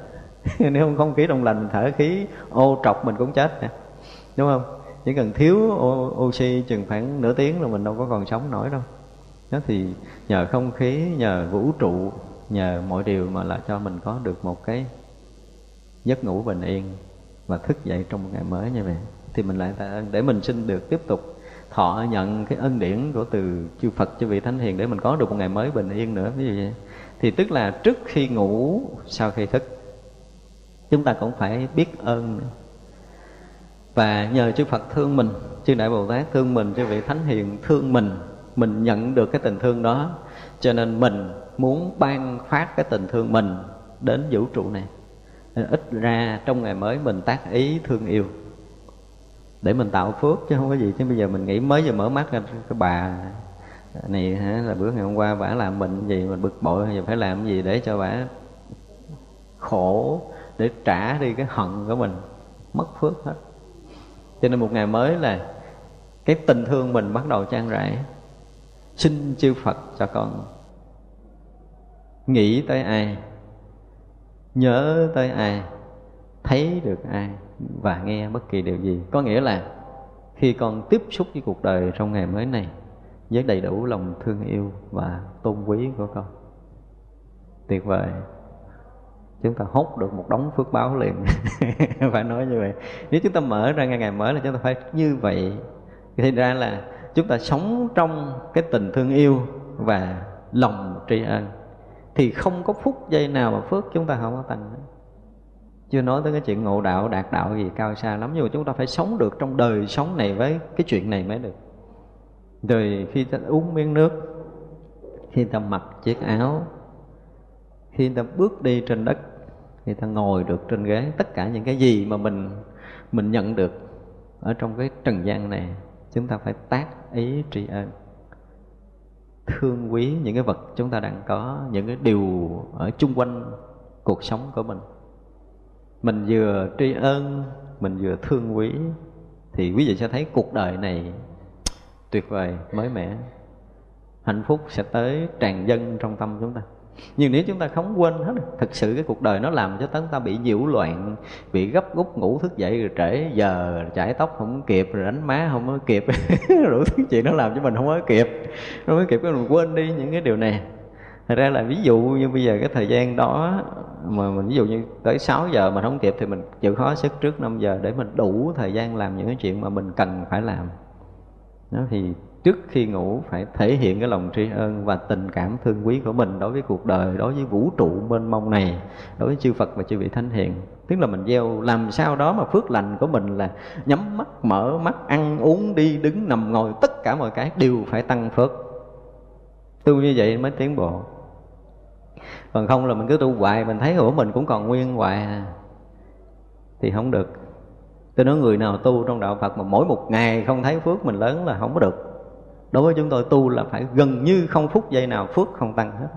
S1: Nếu không không khí trong lành mình thở khí ô trọc mình cũng chết nè. Đúng không? Chỉ cần thiếu oxy chừng khoảng nửa tiếng là mình đâu có còn sống nổi đâu. Đó thì nhờ không khí nhờ vũ trụ nhờ mọi điều mà là cho mình có được một cái giấc ngủ bình yên và thức dậy trong một ngày mới như vậy thì mình lại tạ ơn để mình xin được tiếp tục thọ nhận cái ân điển của từ chư Phật, chư vị thánh hiền để mình có được một ngày mới bình yên nữa ví dụ vậy thì tức là trước khi ngủ, sau khi thức, chúng ta cũng phải biết ơn. Và nhờ chư Phật thương mình, chư Đại Bồ Tát thương mình, chư vị Thánh Hiền thương mình mình nhận được cái tình thương đó. Cho nên mình muốn ban phát cái tình thương mình đến vũ trụ này ít ra trong ngày mới mình tác ý thương yêu. Để mình tạo phước chứ không có gì. Chứ bây giờ mình nghĩ mới giờ mở mắt ra, cái bà này, hả, là bữa ngày hôm qua bả làm bệnh gì mình bực bội giờ phải làm gì để cho bả khổ, để trả đi cái hận của mình. Mất phước hết. Cho nên một ngày mới là cái tình thương mình bắt đầu trang rãi. Xin chư phật cho con nghĩ tới ai nhớ tới ai, thấy được ai và nghe bất kỳ điều gì. Có nghĩa là khi con tiếp xúc với cuộc đời trong ngày mới này với đầy đủ lòng thương yêu và tôn quý của con, tuyệt vời. Chúng ta hốt được một đống phước báo liền phải nói như vậy. Nếu chúng ta mở ra ngày ngày mới là chúng ta phải như vậy. Thì ra là chúng ta sống trong cái tình thương yêu và lòng tri ân thì không có phút giây nào mà phước chúng ta không có tăng chưa nói tới cái chuyện ngộ đạo, đạt đạo gì cao xa lắm, nhưng mà chúng ta phải sống được trong đời sống này với cái chuyện này mới được. Rồi khi ta uống miếng nước, khi ta mặc chiếc áo, khi ta bước đi trên đất, khi ta ngồi được trên ghế, tất cả những cái gì mà mình mình nhận được ở trong cái trần gian này, chúng ta phải tác ý tri ân thương quý những cái vật chúng ta đang có, những cái điều ở chung quanh cuộc sống của mình. Mình vừa tri ân, mình vừa thương quý, thì quý vị sẽ thấy cuộc đời này tuyệt vời, mới mẻ. Hạnh phúc sẽ tới tràn dân trong tâm chúng ta nhưng nếu chúng ta không quên hết thực sự cái cuộc đời nó làm cho chúng ta bị nhiễu loạn, bị gấp gút ngủ thức dậy rồi trễ giờ chải tóc không kịp, rồi đánh má không có kịp, đủ thứ chuyện nó làm cho mình không có kịp, không có kịp cái mình quên đi những cái điều này. Thật ra là ví dụ như bây giờ cái thời gian đó, mà mình ví dụ như tới 6 giờ mà không kịp thì mình chịu khó sức trước 5 giờ để mình đủ thời gian làm những cái chuyện mà mình cần phải làm. Đó, thì trước khi ngủ phải thể hiện cái lòng tri ân và tình cảm thương quý của mình đối với cuộc đời, đối với vũ trụ mênh mông này, đối với chư Phật và chư vị thánh hiền. Tức là mình gieo, làm sao đó mà phước lành của mình là nhắm mắt, mở mắt, ăn uống, đi đứng, nằm ngồi, tất cả mọi cái đều phải tăng phước. Tu như vậy mới tiến bộ. Còn không là mình cứ tu hoài, mình thấy của mình cũng còn nguyên hoài à. thì không được. Tôi nói người nào tu trong đạo phật mà mỗi một ngày không thấy phước mình lớn là không có được đối với chúng tôi, tu là phải gần như không phút giây nào phước không tăng hết.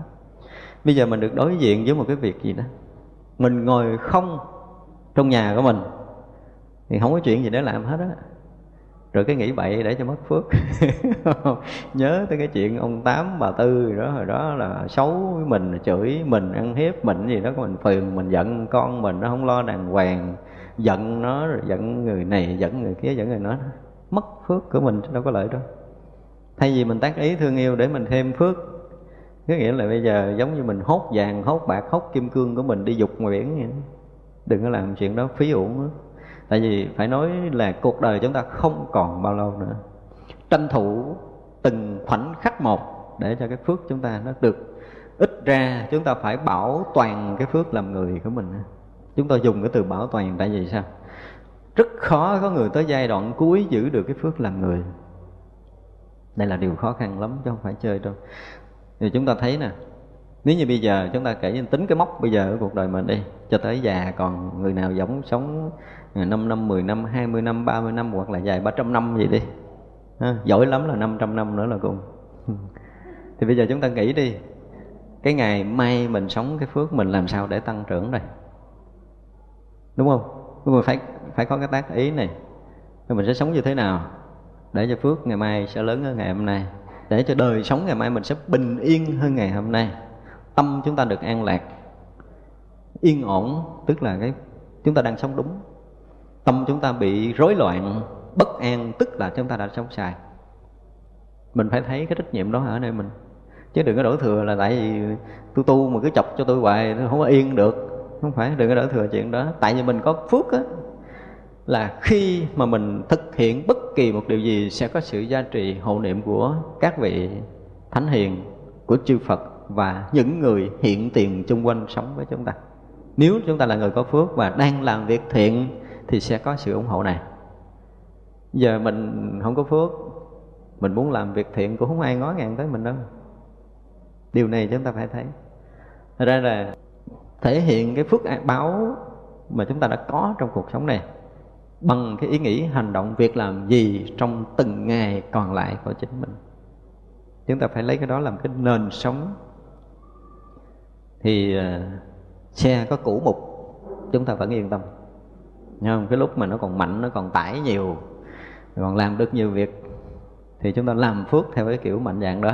S1: Bây giờ mình được đối diện với một cái việc gì đó. Mình ngồi không trong nhà của mình, thì không có chuyện gì để làm hết á. Rồi cái nghĩ bậy để cho mất phước. Nhớ tới cái chuyện ông tám, bà tư rồi đó, hồi đó là xấu với mình chửi mình, ăn hiếp mình gì đó mình phiền mình giận con mình, nó không lo đàng hoàng, giận nó, rồi giận người này, giận người kia, giận người nó mất phước của mình đâu có lợi đâu thay vì mình tác ý thương yêu để mình thêm phước, có nghĩa là bây giờ giống như mình hốt vàng, hốt bạc, hốt kim cương của mình đi dục ngoài biển vậy đừng có làm chuyện đó, phí uổng nữa tại vì phải nói là cuộc đời chúng ta không còn bao lâu nữa. Tranh thủ từng khoảnh khắc một để cho cái phước chúng ta nó được ít ra chúng ta phải bảo toàn cái phước làm người của mình chúng ta dùng cái từ bảo toàn tại vì sao? Rất khó có người tới giai đoạn cuối giữ được cái phước làm người đây là điều khó khăn lắm chứ không phải chơi đâu. Thì chúng ta thấy nè nếu như bây giờ chúng ta kể tính cái mốc bây giờ ở cuộc đời mình đi cho tới già còn người nào giống sống 5 năm, 10 năm, 20 năm, 30 năm hoặc là dài 300 năm gì đi ha, giỏi lắm là 500 năm nữa là cùng. Thì bây giờ chúng ta nghĩ đi cái ngày mai mình sống cái phước mình làm sao để tăng trưởng đây? Đúng không? Nhưng mà phải phải có cái tác ý này. Thì mình sẽ sống như thế nào? Để cho phước ngày mai sẽ lớn hơn ngày hôm nay. Để cho đời sống ngày mai mình sẽ bình yên hơn ngày hôm nay. Tâm chúng ta được an lạc. Yên ổn, tức là cái chúng ta đang sống đúng. Tâm chúng ta bị rối loạn, bất an, tức là chúng ta đã sống sai. Mình phải thấy cái trách nhiệm đó ở nơi mình. Chứ đừng có đổ thừa là tại vì tôi tu mà cứ chọc cho tôi hoài, tôi không có yên được. Không phải, đừng có đổ thừa chuyện đó. Tại vì mình có phước á là khi mà mình thực hiện bất kỳ một điều gì sẽ có sự gia trì hộ niệm của các vị thánh hiền, của chư Phật và những người hiện tiền chung quanh sống với chúng ta. Nếu chúng ta là người có phước và đang làm việc thiện thì sẽ có sự ủng hộ này. Giờ mình không có phước, mình muốn làm việc thiện cũng không ai ngó ngàng tới mình đâu. Điều này chúng ta phải thấy. Thật ra là thể hiện cái phước báo mà chúng ta đã có trong cuộc sống này bằng cái ý nghĩ hành động việc làm gì trong từng ngày còn lại của chính mình. Chúng ta phải lấy cái đó làm cái nền sống. Thì uh, xe có cũ mục chúng ta vẫn yên tâm. Thấy không? cái lúc mà nó còn mạnh nó còn tải nhiều còn làm được nhiều việc thì chúng ta làm phước theo cái kiểu mạnh dạng đó.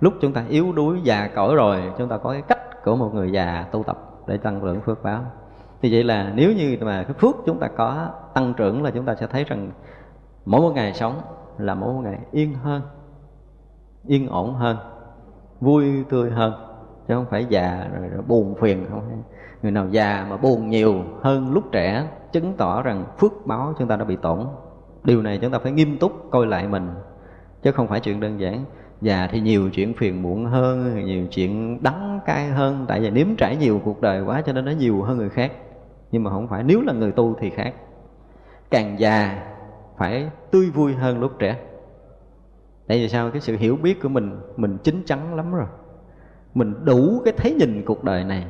S1: Lúc chúng ta yếu đuối già cỗi rồi chúng ta có cái cách của một người già tu tập để tăng lượng phước báo. Thì vậy là nếu như mà cái phước chúng ta có tăng trưởng là chúng ta sẽ thấy rằng mỗi một ngày sống là mỗi một ngày yên hơn, yên ổn hơn, vui tươi hơn. Chứ không phải già rồi buồn phiền, không người nào già mà buồn nhiều hơn lúc trẻ chứng tỏ rằng phước báo chúng ta đã bị tổn. Điều này chúng ta phải nghiêm túc coi lại mình, chứ không phải chuyện đơn giản. Già thì nhiều chuyện phiền muộn hơn, nhiều chuyện đắng cay hơn, tại vì nếm trải nhiều cuộc đời quá cho nên nó nhiều hơn người khác. Nhưng mà không phải, nếu là người tu thì khác càng già phải tươi vui hơn lúc trẻ. Tại vì sao? Cái sự hiểu biết của mình mình chín chắn lắm rồi. Mình đủ cái thấy nhìn cuộc đời này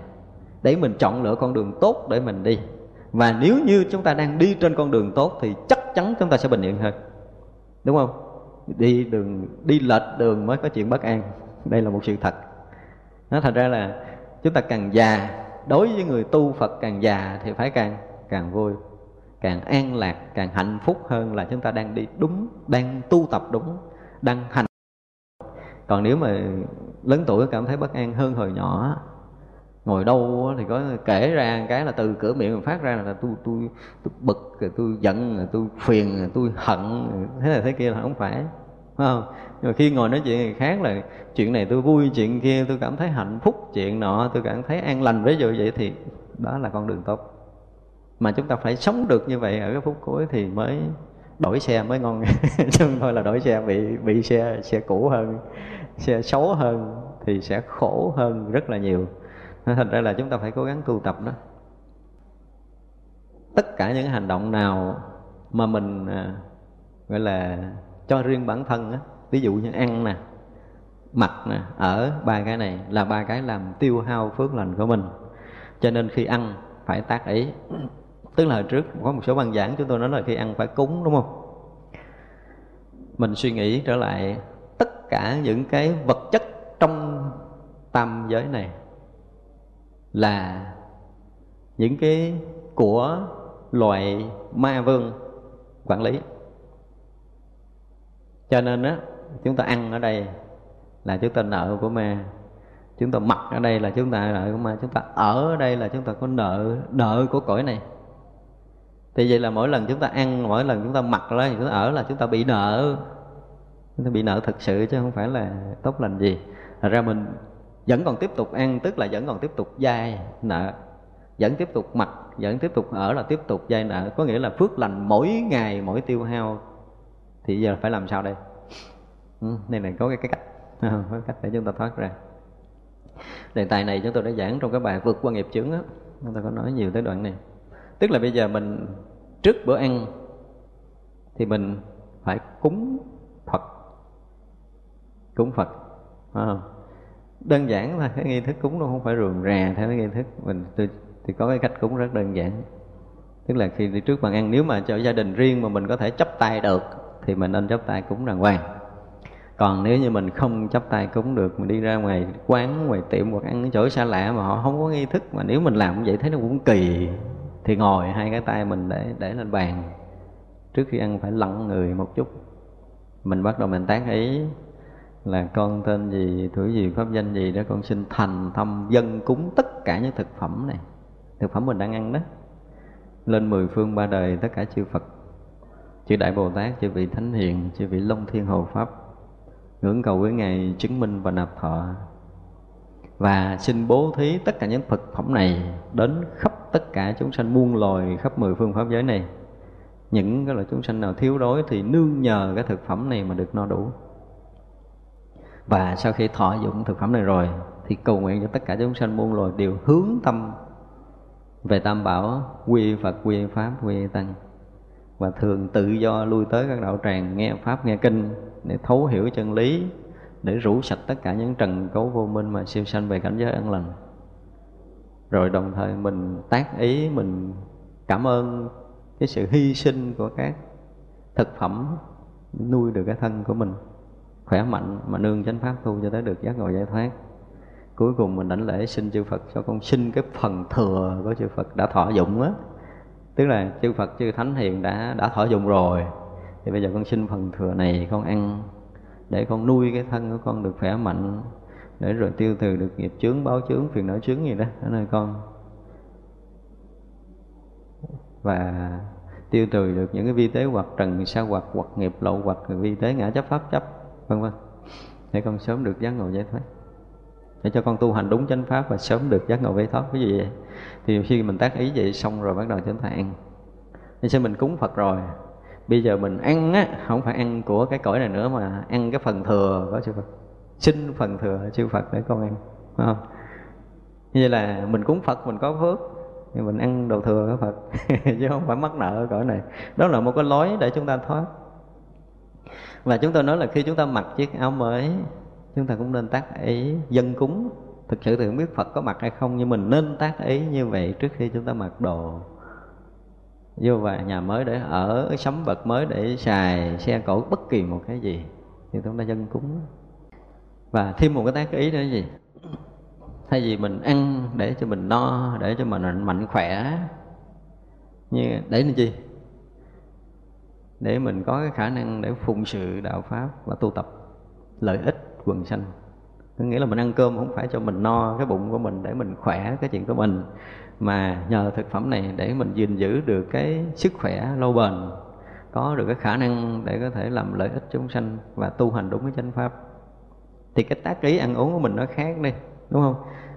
S1: để mình chọn lựa con đường tốt để mình đi. Và nếu như chúng ta đang đi trên con đường tốt thì chắc chắn chúng ta sẽ bình yên hơn. Đúng không? Đi đường, đi lệch đường mới có chuyện bất an. Đây là một sự thật. Nó thật ra là chúng ta càng già, đối với người tu phật càng già thì phải càng càng vui càng an lạc, càng hạnh phúc hơn là chúng ta đang đi đúng, đang tu tập đúng, đang hành. Còn nếu mà lớn tuổi cảm thấy bất an hơn hồi nhỏ, ngồi đâu thì có kể ra cái là từ cửa miệng mình phát ra là tôi tôi tôi bực, rồi tôi giận, rồi tôi phiền, rồi tôi hận, thế này thế kia là không phải phải không? Nhưng mà khi ngồi nói chuyện người khác là chuyện này tôi vui, chuyện kia tôi cảm thấy hạnh phúc, chuyện nọ tôi cảm thấy an lành, ví dụ vậy thì đó là con đường tốt mà chúng ta phải sống được như vậy ở cái phút cuối thì mới đổi xe mới ngon. Chứ không thôi là đổi xe bị bị xe xe cũ hơn xe xấu hơn thì sẽ khổ hơn rất là nhiều. Thành ra là chúng ta phải cố gắng tu tập đó. Tất cả những hành động nào mà mình à, gọi là cho riêng bản thân á ví dụ như ăn nè mặc nè ở ba cái này là ba cái làm tiêu hao phước lành của mình. Cho nên khi ăn phải tác ý tức là hồi trước có một số băng giảng chúng tôi nói là khi ăn phải cúng, đúng không? Mình suy nghĩ trở lại, tất cả những cái vật chất trong tam giới này là những cái của loại ma vương quản lý. Cho nên á, chúng ta ăn ở đây là chúng ta nợ của ma, chúng ta mặc ở đây là chúng ta nợ của ma, chúng ta ở ở đây là chúng ta có nợ nợ của cõi này thì vậy là mỗi lần chúng ta ăn mỗi lần chúng ta mặc ra chúng ta ở là chúng ta bị nợ. Chúng ta bị nợ thật sự chứ không phải là tốt lành gì. Thật ra mình vẫn còn tiếp tục ăn tức là vẫn còn tiếp tục dai nợ. Vẫn tiếp tục mặc vẫn tiếp tục ở là tiếp tục dai nợ. Có nghĩa là phước lành mỗi ngày mỗi tiêu hao. Thì giờ phải làm sao đây? Ừ, đây là có cái, cái cách. Có cách để chúng ta thoát ra. Đề tài này chúng tôi đã giảng trong cái bài vượt qua nghiệp chướng á. Chúng ta có nói nhiều tới đoạn này tức là bây giờ mình trước bữa ăn thì mình phải cúng phật. Cúng phật à, đơn giản là cái nghi thức cúng nó không phải rườm rà theo cái nghi thức. Mình tôi thì có cái cách cúng rất đơn giản. Tức là khi đi trước bàn ăn nếu mà cho gia đình riêng mà mình có thể chấp tay được thì mình nên chấp tay cúng đàng hoàng. Còn nếu như mình không chấp tay cúng được mình đi ra ngoài quán ngoài tiệm hoặc ăn chỗ xa lạ mà họ không có nghi thức mà nếu mình làm như vậy thấy nó cũng kỳ thì ngồi hai cái tay mình để để lên bàn. Trước khi ăn phải lặng người một chút. Mình bắt đầu mình tán ý là con tên gì tuổi gì, pháp danh gì đó con xin thành thâm dân cúng tất cả những thực phẩm này. Thực phẩm mình đang ăn đó. Lên mười phương ba đời tất cả chư Phật. Chư Đại Bồ Tát, chư vị Thánh Hiền, chư vị Long Thiên Hồ Pháp, ngưỡng cầu với Ngài, chứng minh và nạp thọ. Và xin bố thí tất cả những thực phẩm này đến khắp tất cả chúng sanh buông lòi khắp mười phương pháp giới này. Những cái loại chúng sanh nào thiếu đói thì nương nhờ cái thực phẩm này mà được no đủ. Và sau khi thọ dụng thực phẩm này rồi, thì cầu nguyện cho tất cả chúng sanh muôn loài đều hướng tâm về tam bảo, quy phật, quy pháp, quy tăng. Và thường tự do lui tới các đạo tràng nghe pháp, nghe kinh để thấu hiểu chân lý, để rũ sạch tất cả những trần cấu vô minh mà siêu sanh về cảnh giới an lành rồi đồng thời mình tác ý, mình cảm ơn cái sự hy sinh của các thực phẩm nuôi được cái thân của mình, khỏe mạnh mà nương chánh pháp tu cho tới được giác ngộ giải thoát. Cuối cùng mình đảnh lễ xin chư Phật cho con xin cái phần thừa của chư Phật đã thọ dụng á. Tức là chư Phật, chư Thánh Hiền đã đã thọ dụng rồi. Thì bây giờ con xin phần thừa này con ăn để con nuôi cái thân của con được khỏe mạnh để rồi tiêu trừ được nghiệp chướng, báo chướng, phiền não chướng gì đó. Ở nơi con, và tiêu trừ được những cái vi tế hoặc trần sa hoặc hoặc nghiệp lậu hoặc vi tế ngã chấp pháp chấp, vân vân. Để con sớm được giác ngộ giải thoát. Để cho con tu hành đúng chánh pháp và sớm được giác ngộ giải thoát. Cái gì vậy. Thì khi mình tác ý vậy xong rồi bắt đầu chánh thạng nên sao mình cúng phật rồi. Bây giờ mình ăn á, không phải ăn của cái cõi này nữa mà ăn cái phần thừa của chư Phật xin phần thừa chư Phật để con ăn phải không? Như là mình cúng Phật, mình có phước, thì mình ăn đồ thừa của Phật. Chứ không phải mắc nợ ở cõi này. Đó là một cái lối để chúng ta thoát. Và chúng tôi nói là khi chúng ta mặc chiếc áo mới, chúng ta cũng nên tác ý dân cúng. Thực sự thì không biết Phật có mặc hay không, nhưng mình nên tác ý như vậy trước khi chúng ta mặc đồ. Vô vào nhà mới để ở sắm vật mới để xài xe cổ bất kỳ một cái gì. Thì chúng ta dân cúng và thêm một cái tác ý nữa là gì? Thay vì mình ăn để cho mình no, để cho mình mạnh khỏe, như để làm gì để mình có cái khả năng để phụng sự đạo pháp và tu tập lợi ích quần sanh. Có nghĩa là mình ăn cơm không phải cho mình no cái bụng của mình để mình khỏe cái chuyện của mình, mà nhờ thực phẩm này để mình gìn giữ được cái sức khỏe lâu bền, có được cái khả năng để có thể làm lợi ích chúng sanh và tu hành đúng cái chánh pháp thì cái tác ý ăn uống của mình nó khác đi đúng không?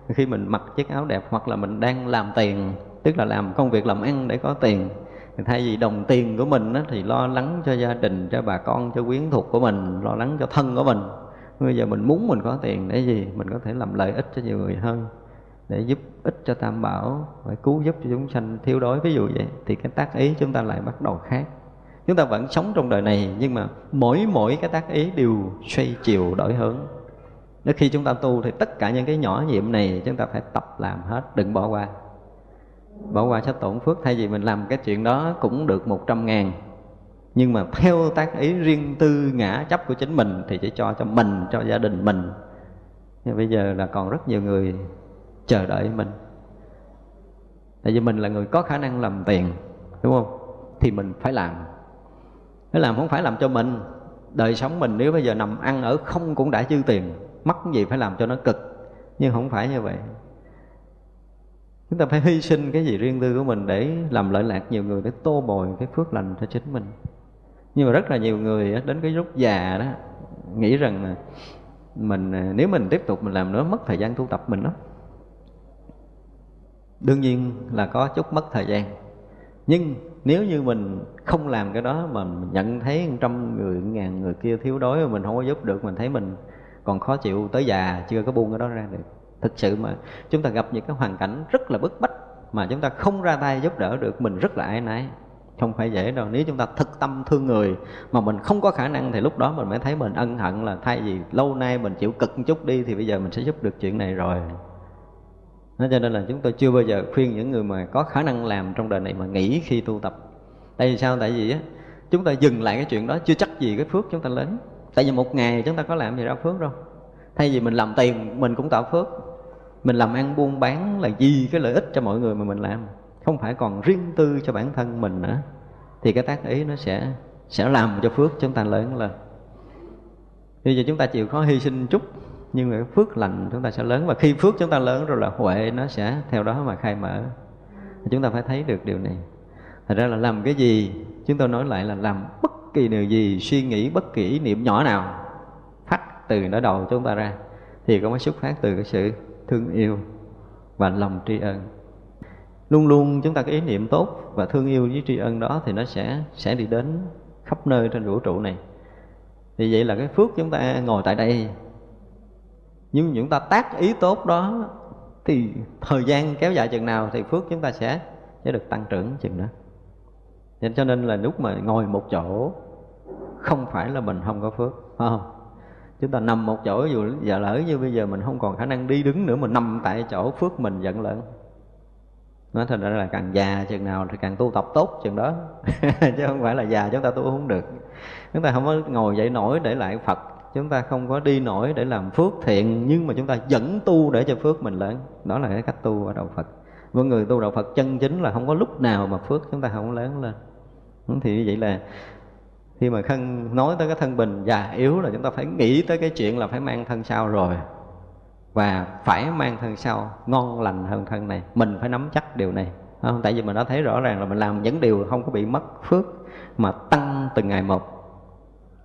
S1: Khi mình mặc chiếc áo đẹp hoặc là mình đang làm tiền tức là làm công việc làm ăn để có tiền thì thay vì đồng tiền của mình đó, thì lo lắng cho gia đình cho bà con cho quyến thuộc của mình lo lắng cho thân của mình. Bây giờ mình muốn mình có tiền để gì? Mình có thể làm lợi ích cho nhiều người hơn để giúp ích cho tam bảo phải cứu giúp cho chúng sanh thiếu đói. Ví dụ vậy thì cái tác ý chúng ta lại bắt đầu khác. Chúng ta vẫn sống trong đời này nhưng mà mỗi mỗi cái tác ý đều xoay chiều đổi hướng nếu khi chúng ta tu thì tất cả những cái nhỏ nhiệm này chúng ta phải tập làm hết, đừng bỏ qua. Bỏ qua sẽ tổn phước, thay vì mình làm cái chuyện đó cũng được một trăm ngàn. Nhưng mà theo tác ý riêng tư ngã chấp của chính mình thì chỉ cho cho mình, cho gia đình mình. Nhưng bây giờ là còn rất nhiều người chờ đợi mình. Tại vì mình là người có khả năng làm tiền, đúng không? Thì mình phải làm. Phải làm không phải làm cho mình, đời sống mình nếu bây giờ nằm ăn ở không cũng đã dư tiền mắc gì phải làm cho nó cực. Nhưng không phải như vậy. Chúng ta phải hy sinh cái gì riêng tư của mình để làm lợi lạc nhiều người, để tô bồi cái phước lành cho chính mình. Nhưng mà rất là nhiều người đến cái lúc già đó, nghĩ rằng mình à, nếu mình tiếp tục mình làm nữa mất thời gian tu tập mình lắm. Đương nhiên là có chút mất thời gian. Nhưng nếu như mình không làm cái đó mà mình nhận thấy trăm người, ngàn người kia thiếu đói mà mình không có giúp được, mình thấy mình còn khó chịu tới già, chưa có buông cái đó ra được. Thực sự mà chúng ta gặp những cái hoàn cảnh rất là bức bách mà chúng ta không ra tay giúp đỡ được, mình rất là ái nái không phải dễ đâu, nếu chúng ta thực tâm thương người mà mình không có khả năng thì lúc đó mình mới thấy mình ân hận là thay vì lâu nay mình chịu cực một chút đi thì bây giờ mình sẽ giúp được chuyện này rồi. Nó cho nên là chúng tôi chưa bao giờ khuyên những người mà có khả năng làm trong đời này mà nghỉ khi tu tập. Tại vì sao? Tại vì á, chúng ta dừng lại cái chuyện đó, chưa chắc gì cái phước chúng ta lớn tại vì một ngày chúng ta có làm gì ra phước đâu. Thay vì mình làm tiền, mình cũng tạo phước. Mình làm ăn buôn bán là gì cái lợi ích cho mọi người mà mình làm. Không phải còn riêng tư cho bản thân mình nữa. Thì cái tác ý nó sẽ sẽ làm cho phước chúng ta lớn lên. Bây giờ chúng ta chịu khó hy sinh chút, nhưng mà cái phước lành chúng ta sẽ lớn. Và khi phước chúng ta lớn rồi là huệ nó sẽ theo đó mà khai mở. Chúng ta phải thấy được điều này thật ra là làm cái gì? Chúng tôi nói lại là làm bất kỳ điều gì, suy nghĩ bất kỳ ý niệm nhỏ nào, phát từ nỗi đầu chúng ta ra, thì có mới xuất phát từ cái sự thương yêu và lòng tri ân. Luôn luôn chúng ta có ý niệm tốt và thương yêu với tri ân đó thì nó sẽ sẽ đi đến khắp nơi trên vũ trụ này. Thì vậy là cái phước chúng ta ngồi tại đây. Nhưng chúng ta tác ý tốt đó thì thời gian kéo dài chừng nào thì phước chúng ta sẽ sẽ được tăng trưởng chừng đó nên cho nên là lúc mà ngồi một chỗ, không phải là mình không có phước, phải không? Chúng ta nằm một chỗ, dù giờ lỡ như bây giờ mình không còn khả năng đi đứng nữa, mình nằm tại chỗ phước mình giận lớn nói thật ra là càng già chừng nào thì càng tu tập tốt chừng đó, chứ không phải là già chúng ta tu không được. Chúng ta không có ngồi dậy nổi để lại phật, chúng ta không có đi nổi để làm phước thiện, nhưng mà chúng ta vẫn tu để cho phước mình lớn đó là cái cách tu ở đạo phật. Với người tu đạo phật chân chính là không có lúc nào mà phước chúng ta không lớn lên thì như vậy là khi mà thân nói tới cái thân bình già yếu là chúng ta phải nghĩ tới cái chuyện là phải mang thân sau rồi. Và phải mang thân sau ngon lành hơn thân này. Mình phải nắm chắc điều này. Không? tại vì mình đã thấy rõ ràng là mình làm những điều không có bị mất phước mà tăng từng ngày một.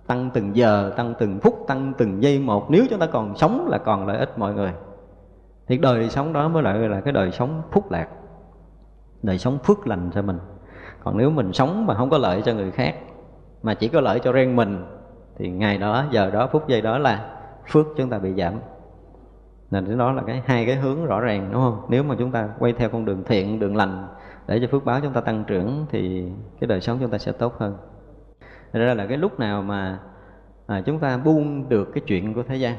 S1: Tăng từng giờ, tăng từng phút, tăng từng giây một. Nếu chúng ta còn sống là còn lợi ích mọi người. Thì đời sống đó mới lại là cái đời sống phúc lạc. Đời sống phước lành cho mình còn nếu mình sống mà không có lợi cho người khác mà chỉ có lợi cho riêng mình thì ngày đó giờ đó phút giây đó là phước chúng ta bị giảm. Nên cái đó là cái hai cái hướng rõ ràng đúng không? Nếu mà chúng ta quay theo con đường thiện đường lành để cho phước báo chúng ta tăng trưởng thì cái đời sống chúng ta sẽ tốt hơn. Thật ra là cái lúc nào mà à, chúng ta buông được cái chuyện của thế gian.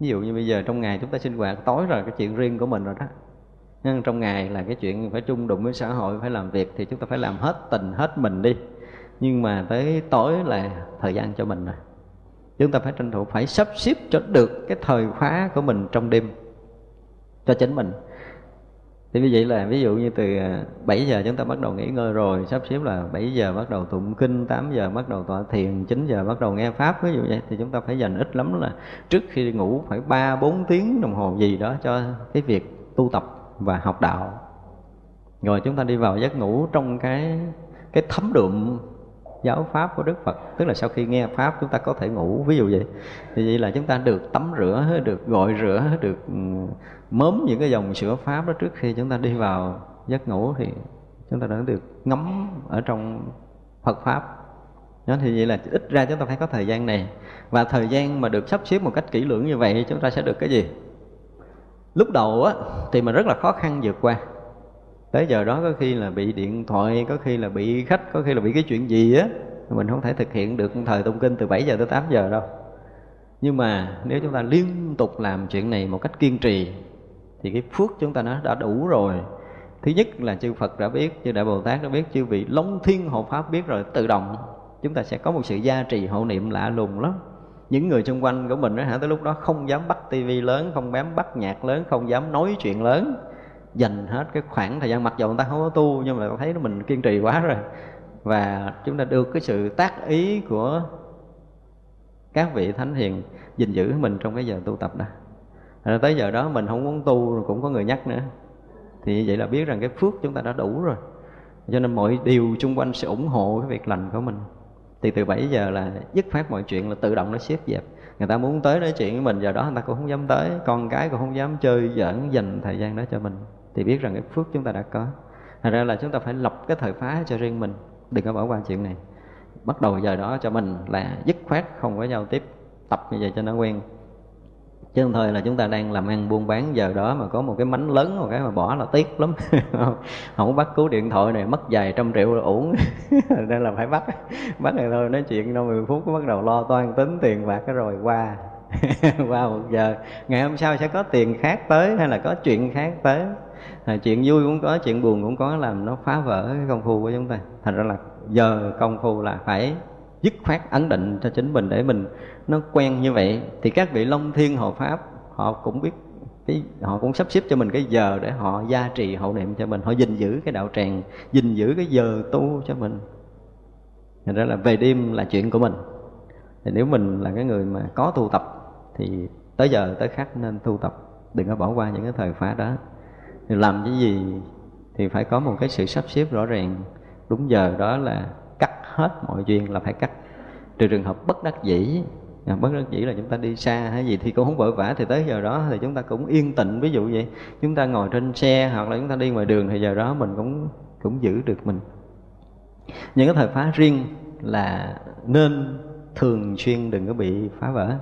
S1: Ví dụ như bây giờ trong ngày chúng ta sinh hoạt tối rồi cái chuyện riêng của mình rồi đó nhưng trong ngày là cái chuyện phải chung đụng với xã hội, phải làm việc thì chúng ta phải làm hết tình, hết mình đi. Nhưng mà tới tối là thời gian cho mình rồi. Chúng ta phải tranh thủ, phải sắp xếp cho được cái thời khóa của mình trong đêm cho chính mình. Thì như vậy là ví dụ như từ à, 7 giờ chúng ta bắt đầu nghỉ ngơi rồi, sắp xếp là 7 giờ bắt đầu tụng kinh 8 giờ bắt đầu tọa thiền 9 giờ bắt đầu nghe pháp, ví dụ vậy, thì chúng ta phải dành ít lắm là trước khi ngủ phải 3 4 tiếng đồng hồ gì đó cho cái việc tu tập và học đạo. Rồi chúng ta đi vào giấc ngủ trong cái cái thấm đượm giáo pháp của Đức Phật. Tức là sau khi nghe pháp chúng ta có thể ngủ. Ví dụ vậy. Thì vậy là chúng ta được tắm rửa, được gội rửa, được ừ, mớm những cái dòng sữa pháp đó trước khi chúng ta đi vào giấc ngủ thì chúng ta đã được ngắm ở trong Phật pháp. Đó, thì vậy là ít ra chúng ta phải có thời gian này. Và thời gian mà được sắp xếp một cách kỹ lưỡng như vậy chúng ta sẽ được cái gì? Lúc đầu á, thì mình rất là khó khăn vượt qua. Tới giờ đó có khi là bị điện thoại, có khi là bị khách, có khi là bị cái chuyện gì á mình không thể thực hiện được thời tụng kinh từ 7 giờ tới 8 giờ đâu. Nhưng mà nếu chúng ta liên tục làm chuyện này một cách kiên trì, thì cái phước chúng ta nó đã đủ rồi. Thứ nhất là chư Phật đã biết, chư Đại Bồ Tát đã biết, chư vị Long Thiên Hộ Pháp biết rồi, tự động chúng ta sẽ có một sự gia trì hộ niệm lạ lùng lắm những người xung quanh của mình đó hả, tới lúc đó không dám bắt tivi lớn, không dám bắt nhạc lớn, không dám nói chuyện lớn. Dành hết cái khoảng thời gian, mặc dù người ta không có tu, nhưng mà thấy mình kiên trì quá rồi. Và chúng ta được cái sự tác ý của các vị thánh hiền gìn giữ mình trong cái giờ tu tập đó. Rồi tới giờ đó mình không muốn tu rồi cũng có người nhắc nữa. Thì vậy là biết rằng cái phước chúng ta đã đủ rồi. Cho nên mọi điều xung quanh sẽ ủng hộ cái việc lành của mình thì từ 7 giờ là dứt phát mọi chuyện, là tự động nó xếp dẹp. Người ta muốn tới nói chuyện với mình, giờ đó người ta cũng không dám tới. Con cái cũng không dám chơi giỡn dành thời gian đó cho mình. Thì biết rằng cái phước chúng ta đã có. Thành ra là chúng ta phải lập cái thời phá cho riêng mình. Đừng có bỏ qua chuyện này. Bắt đầu giờ đó cho mình là dứt khoát không có giao tiếp, tập như vậy cho nó quen chứ không thôi là chúng ta đang làm ăn buôn bán giờ đó mà có một cái mánh lớn một cái mà bỏ là tiếc lắm. Không bắt cứu điện thoại này mất vài trăm triệu là uổng. Nên là phải bắt. Bắt này thôi nói chuyện đâu 10 phút bắt đầu lo toan tính tiền bạc cái rồi qua. Qua một giờ. Ngày hôm sau sẽ có tiền khác tới hay là có chuyện khác tới? À, chuyện vui cũng có chuyện buồn cũng có làm nó phá vỡ cái công phu của chúng ta. Thành ra là giờ công phu là phải dứt khoát ấn định cho chính mình để mình nó quen như vậy thì các vị long thiên hộ pháp, họ cũng biết cái, họ cũng sắp xếp cho mình cái giờ để họ gia trì hậu niệm cho mình, họ gìn giữ cái đạo tràng, gìn giữ cái giờ tu cho mình. Thành ra là về đêm là chuyện của mình. Thì nếu mình là cái người mà có tu tập thì tới giờ tới khắc nên tu tập, đừng có bỏ qua những cái thời phá đó. Thì làm cái gì thì phải có một cái sự sắp xếp rõ ràng. Đúng giờ đó là cắt hết mọi duyên là phải cắt. Trừ trường hợp bất đắc dĩ à, bất đắc dĩ là chúng ta đi xa hay gì thì cũng không vội vã thì tới giờ đó thì chúng ta cũng yên tĩnh. Ví dụ vậy chúng ta ngồi trên xe hoặc là chúng ta đi ngoài đường thì giờ đó mình cũng cũng giữ được mình. Những cái thời phá riêng là nên thường xuyên đừng có bị phá vỡ.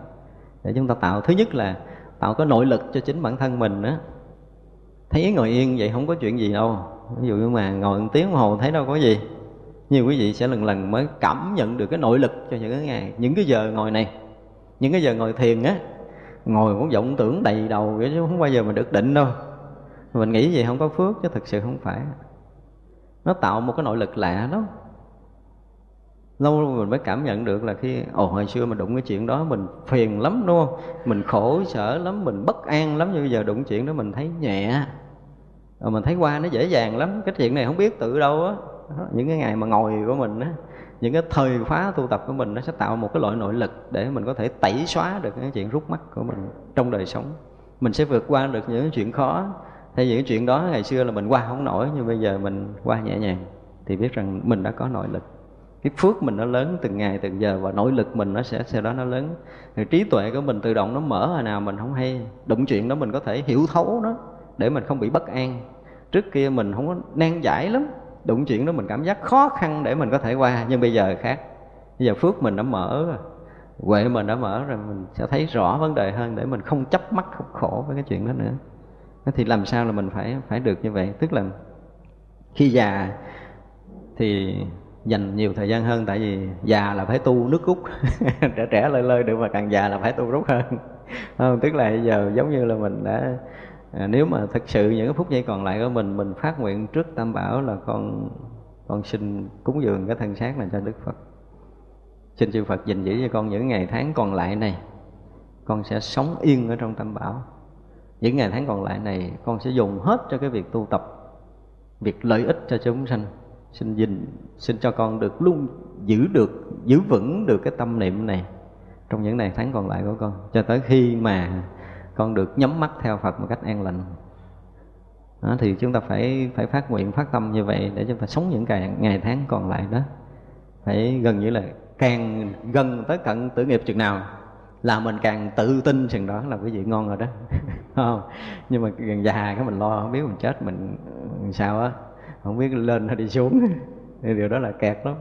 S1: Để chúng ta tạo thứ nhất là tạo có nội lực cho chính bản thân mình đó thấy ngồi yên vậy không có chuyện gì đâu. Ví dụ như mà ngồi một tiếng đồng hồ thấy đâu có gì. Nhiều quý vị sẽ lần lần mới cảm nhận được cái nội lực cho những cái ngày những cái giờ ngồi này những cái giờ ngồi thiền á, ngồi cũng vọng tưởng đầy đầu chứ không bao giờ mà được định đâu. Mình nghĩ gì không có phước chứ thực sự không phải. Nó tạo một cái nội lực lạ đó. Lâu rồi mình mới cảm nhận được là khi, ồ, hồi xưa mình đụng cái chuyện đó, mình phiền lắm, đúng không? Mình khổ sở lắm, mình bất an lắm, nhưng bây giờ đụng chuyện đó mình thấy nhẹ. Rồi mình thấy qua nó dễ dàng lắm. Cái chuyện này không biết tự đâu á. Những cái ngày mà ngồi của mình á những cái thời khóa tu tập của mình nó sẽ tạo một cái loại nội lực để mình có thể tẩy xóa được cái chuyện rút mắt của mình trong đời sống. Mình sẽ vượt qua được những chuyện khó. Thay vì cái chuyện đó ngày xưa là mình qua không nổi, nhưng bây giờ mình qua nhẹ nhàng thì biết rằng mình đã có nội lực. Cái phước mình nó lớn từng ngày, từng giờ và nội lực mình nó sẽ, sau đó nó lớn. Thì trí tuệ của mình tự động nó mở hồi nào mình không hay. Đụng chuyện đó mình có thể hiểu thấu nó để mình không bị bất an. Trước kia mình không có nan giải lắm đụng chuyện đó mình cảm giác khó khăn để mình có thể qua nhưng bây giờ khác. Bây giờ phước mình đã mở rồi huệ mình đã mở rồi mình sẽ thấy rõ vấn đề hơn để mình không chấp mắt không khổ với cái chuyện đó nữa. Thì làm sao là mình phải phải được như vậy? Tức là khi già thì dành nhiều thời gian hơn tại vì già là phải tu nước rút trẻ trẻ lơi lơi được mà càng già là phải tu rút hơn. Không, tức là giờ giống như là mình đã à, nếu mà thật sự những cái phút giây còn lại của mình mình phát nguyện trước tam bảo là con con xin cúng dường cái thân xác này cho đức phật. Xin chư phật gìn giữ cho con những ngày tháng còn lại này con sẽ sống yên ở trong tam bảo. Những ngày tháng còn lại này con sẽ dùng hết cho cái việc tu tập việc lợi ích cho chúng sanh. Xin gìn xin cho con được luôn giữ được giữ vững được cái tâm niệm này trong những ngày tháng còn lại của con. Cho tới khi mà con được nhắm mắt theo Phật một cách an lành. Đó, thì chúng ta phải phải phát nguyện phát tâm như vậy để chúng ta sống những ngày ngày tháng còn lại đó. Phải gần như là càng gần tới cận tử nghiệp chừng nào là mình càng tự tin chừng đó là cái gì ngon rồi đó. Không nhưng mà gần già cái mình lo không biết mình chết mình ừ, sao á không biết lên hay đi xuống. Điều đó là kẹt lắm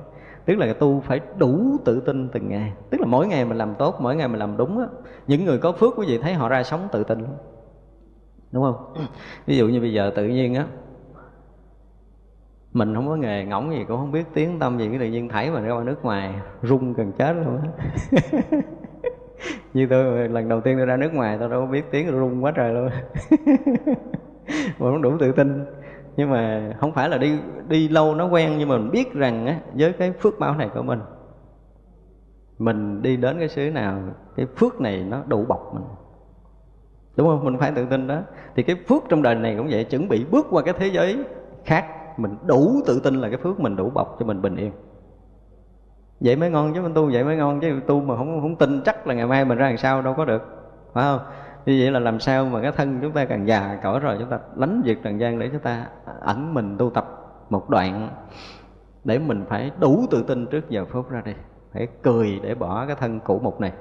S1: tức là tu phải đủ tự tin từng ngày. Tức là mỗi ngày mình làm tốt, mỗi ngày mình làm đúng á, những người có phước quý vị thấy họ ra sống tự tin lắm. Đúng không? Ví dụ như bây giờ tự nhiên á, mình không có nghề ngỗng gì, cũng không biết tiếng tâm gì, cái tự nhiên thảy mà ra ngoài nước ngoài rung gần chết luôn á. Như tôi, lần đầu tiên tôi ra nước ngoài, tôi đâu có biết tiếng rung quá trời luôn mà không đủ tự tin nhưng mà không phải là đi đi lâu nó quen, nhưng mà mình biết rằng á, với cái phước báo này của mình mình đi đến cái xứ nào, cái phước này nó đủ bọc mình. Đúng không? Mình phải tự tin đó. Thì cái phước trong đời này cũng vậy, chuẩn bị bước qua cái thế giới khác, mình đủ tự tin là cái phước mình đủ bọc cho mình bình yên. Vậy mới ngon chứ mình tu, vậy mới ngon chứ. Tu mà không không tin chắc là ngày mai mình ra làm sao, đâu có được. Phải không? Như vậy là làm sao mà cái thân chúng ta càng già cỡ rồi chúng ta lánh việc trần gian để chúng ta ẩn mình tu tập một đoạn để mình phải đủ tự tin trước giờ phút ra đi. Phải cười để bỏ cái thân cũ mục này.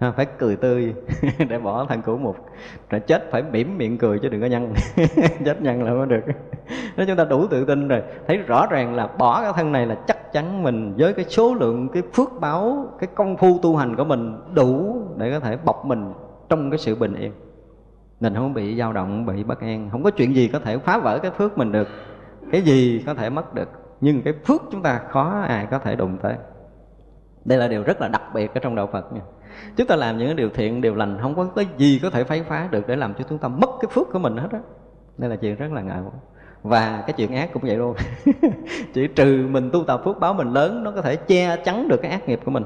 S1: Ha, phải cười tươi để bỏ thân cũ mục. Rồi chết phải mỉm miệng cười chứ đừng có nhăn. Chết nhăn là không được. Nếu chúng ta đủ tự tin rồi. Thấy rõ ràng là bỏ cái thân này là chắc chắn mình với cái số lượng cái phước báo cái công phu tu hành của mình đủ để có thể bọc mình trong cái sự bình yên. Mình không bị dao động, bị bất an. Không có chuyện gì có thể phá vỡ cái phước mình được. Cái gì có thể mất được. Nhưng cái phước chúng ta khó ai có thể đụng tới. Đây là điều rất là đặc biệt ở trong đạo phật nha. Chúng ta làm những cái điều thiện, điều lành, không có cái gì có thể phá phá được để làm cho chúng ta mất cái phước của mình hết á. Đây là chuyện rất là ngại và cái chuyện ác cũng vậy luôn. Chỉ trừ mình tu tập phước báo mình lớn, nó có thể che chắn được cái ác nghiệp của mình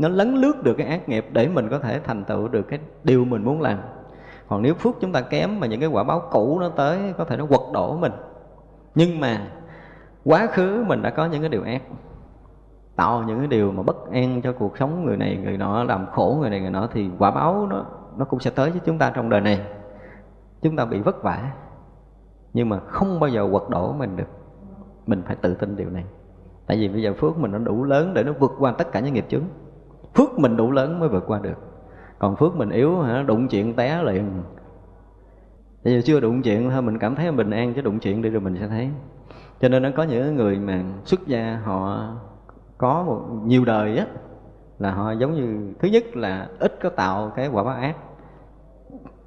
S1: nó lấn lướt được cái ác nghiệp để mình có thể thành tựu được cái điều mình muốn làm. Còn nếu phước chúng ta kém mà những cái quả báo cũ nó tới, có thể nó quật đổ mình. Nhưng mà quá khứ mình đã có những cái điều ác, tạo những cái điều mà bất an cho cuộc sống người này, người nọ, làm khổ người này, người nọ, thì quả báo nó nó cũng sẽ tới với chúng ta trong đời này. Chúng ta bị vất vả, nhưng mà không bao giờ quật đổ mình được. Mình phải tự tin điều này. Tại vì bây giờ phước mình nó đủ lớn để nó vượt qua tất cả những nghiệp chướng phước mình đủ lớn mới vượt qua được. Còn phước mình yếu, hả, đụng chuyện té liền. Bây giờ chưa đụng chuyện, thôi mình cảm thấy bình an, chứ đụng chuyện đi rồi mình sẽ thấy. Cho nên nó có những người mà xuất gia họ có một nhiều đời á, là họ giống như, thứ nhất là ít có tạo cái quả báo ác.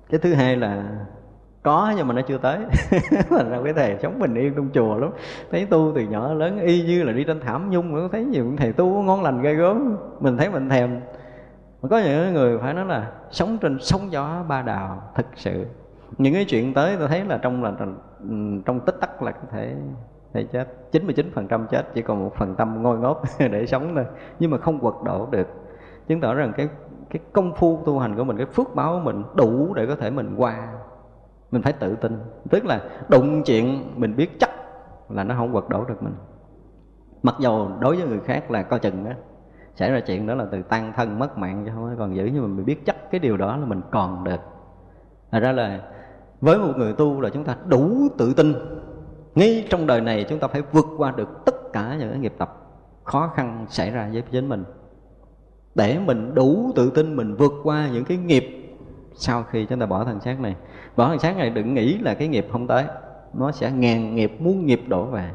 S1: Cái thứ hai là có, nhưng mà nó chưa tới. Thành ra cái thầy sống bình yên trong chùa lắm. Thấy tu từ nhỏ lớn, y như là đi trên thảm nhung, mà thấy nhiều thầy tu ngon lành ghê gớm. Mình thấy mình thèm. Mà có những người phải nói là sống trên sóng gió ba đào, thực sự. Những cái chuyện tới tôi thấy là trong là, trong tích tắc là có thể thể chết. 99% chết, chỉ còn một phần tâm ngôi ngốc để sống thôi. Nhưng mà không quật đổ được. Chứng tỏ rằng cái cái công phu tu hành của mình, cái phước báo của mình đủ để có thể mình qua mình phải tự tin. Tức là đụng chuyện mình biết chắc là nó không quật đổ được mình. Mặc dầu đối với người khác là coi chừng á xảy ra chuyện đó là từ tăng thân mất mạng chứ không còn giữ, nhưng mà mình biết chắc cái điều đó là mình còn được. Thật ra là với một người tu là chúng ta đủ tự tin. Ngay trong đời này chúng ta phải vượt qua được tất cả những cái nghiệp tập khó khăn xảy ra với chính mình. Để mình đủ tự tin mình vượt qua những cái nghiệp sau khi chúng ta bỏ thân xác này bỏ hàng sáng này đừng nghĩ là cái nghiệp không tới. Nó sẽ ngàn nghiệp muôn nghiệp đổ về.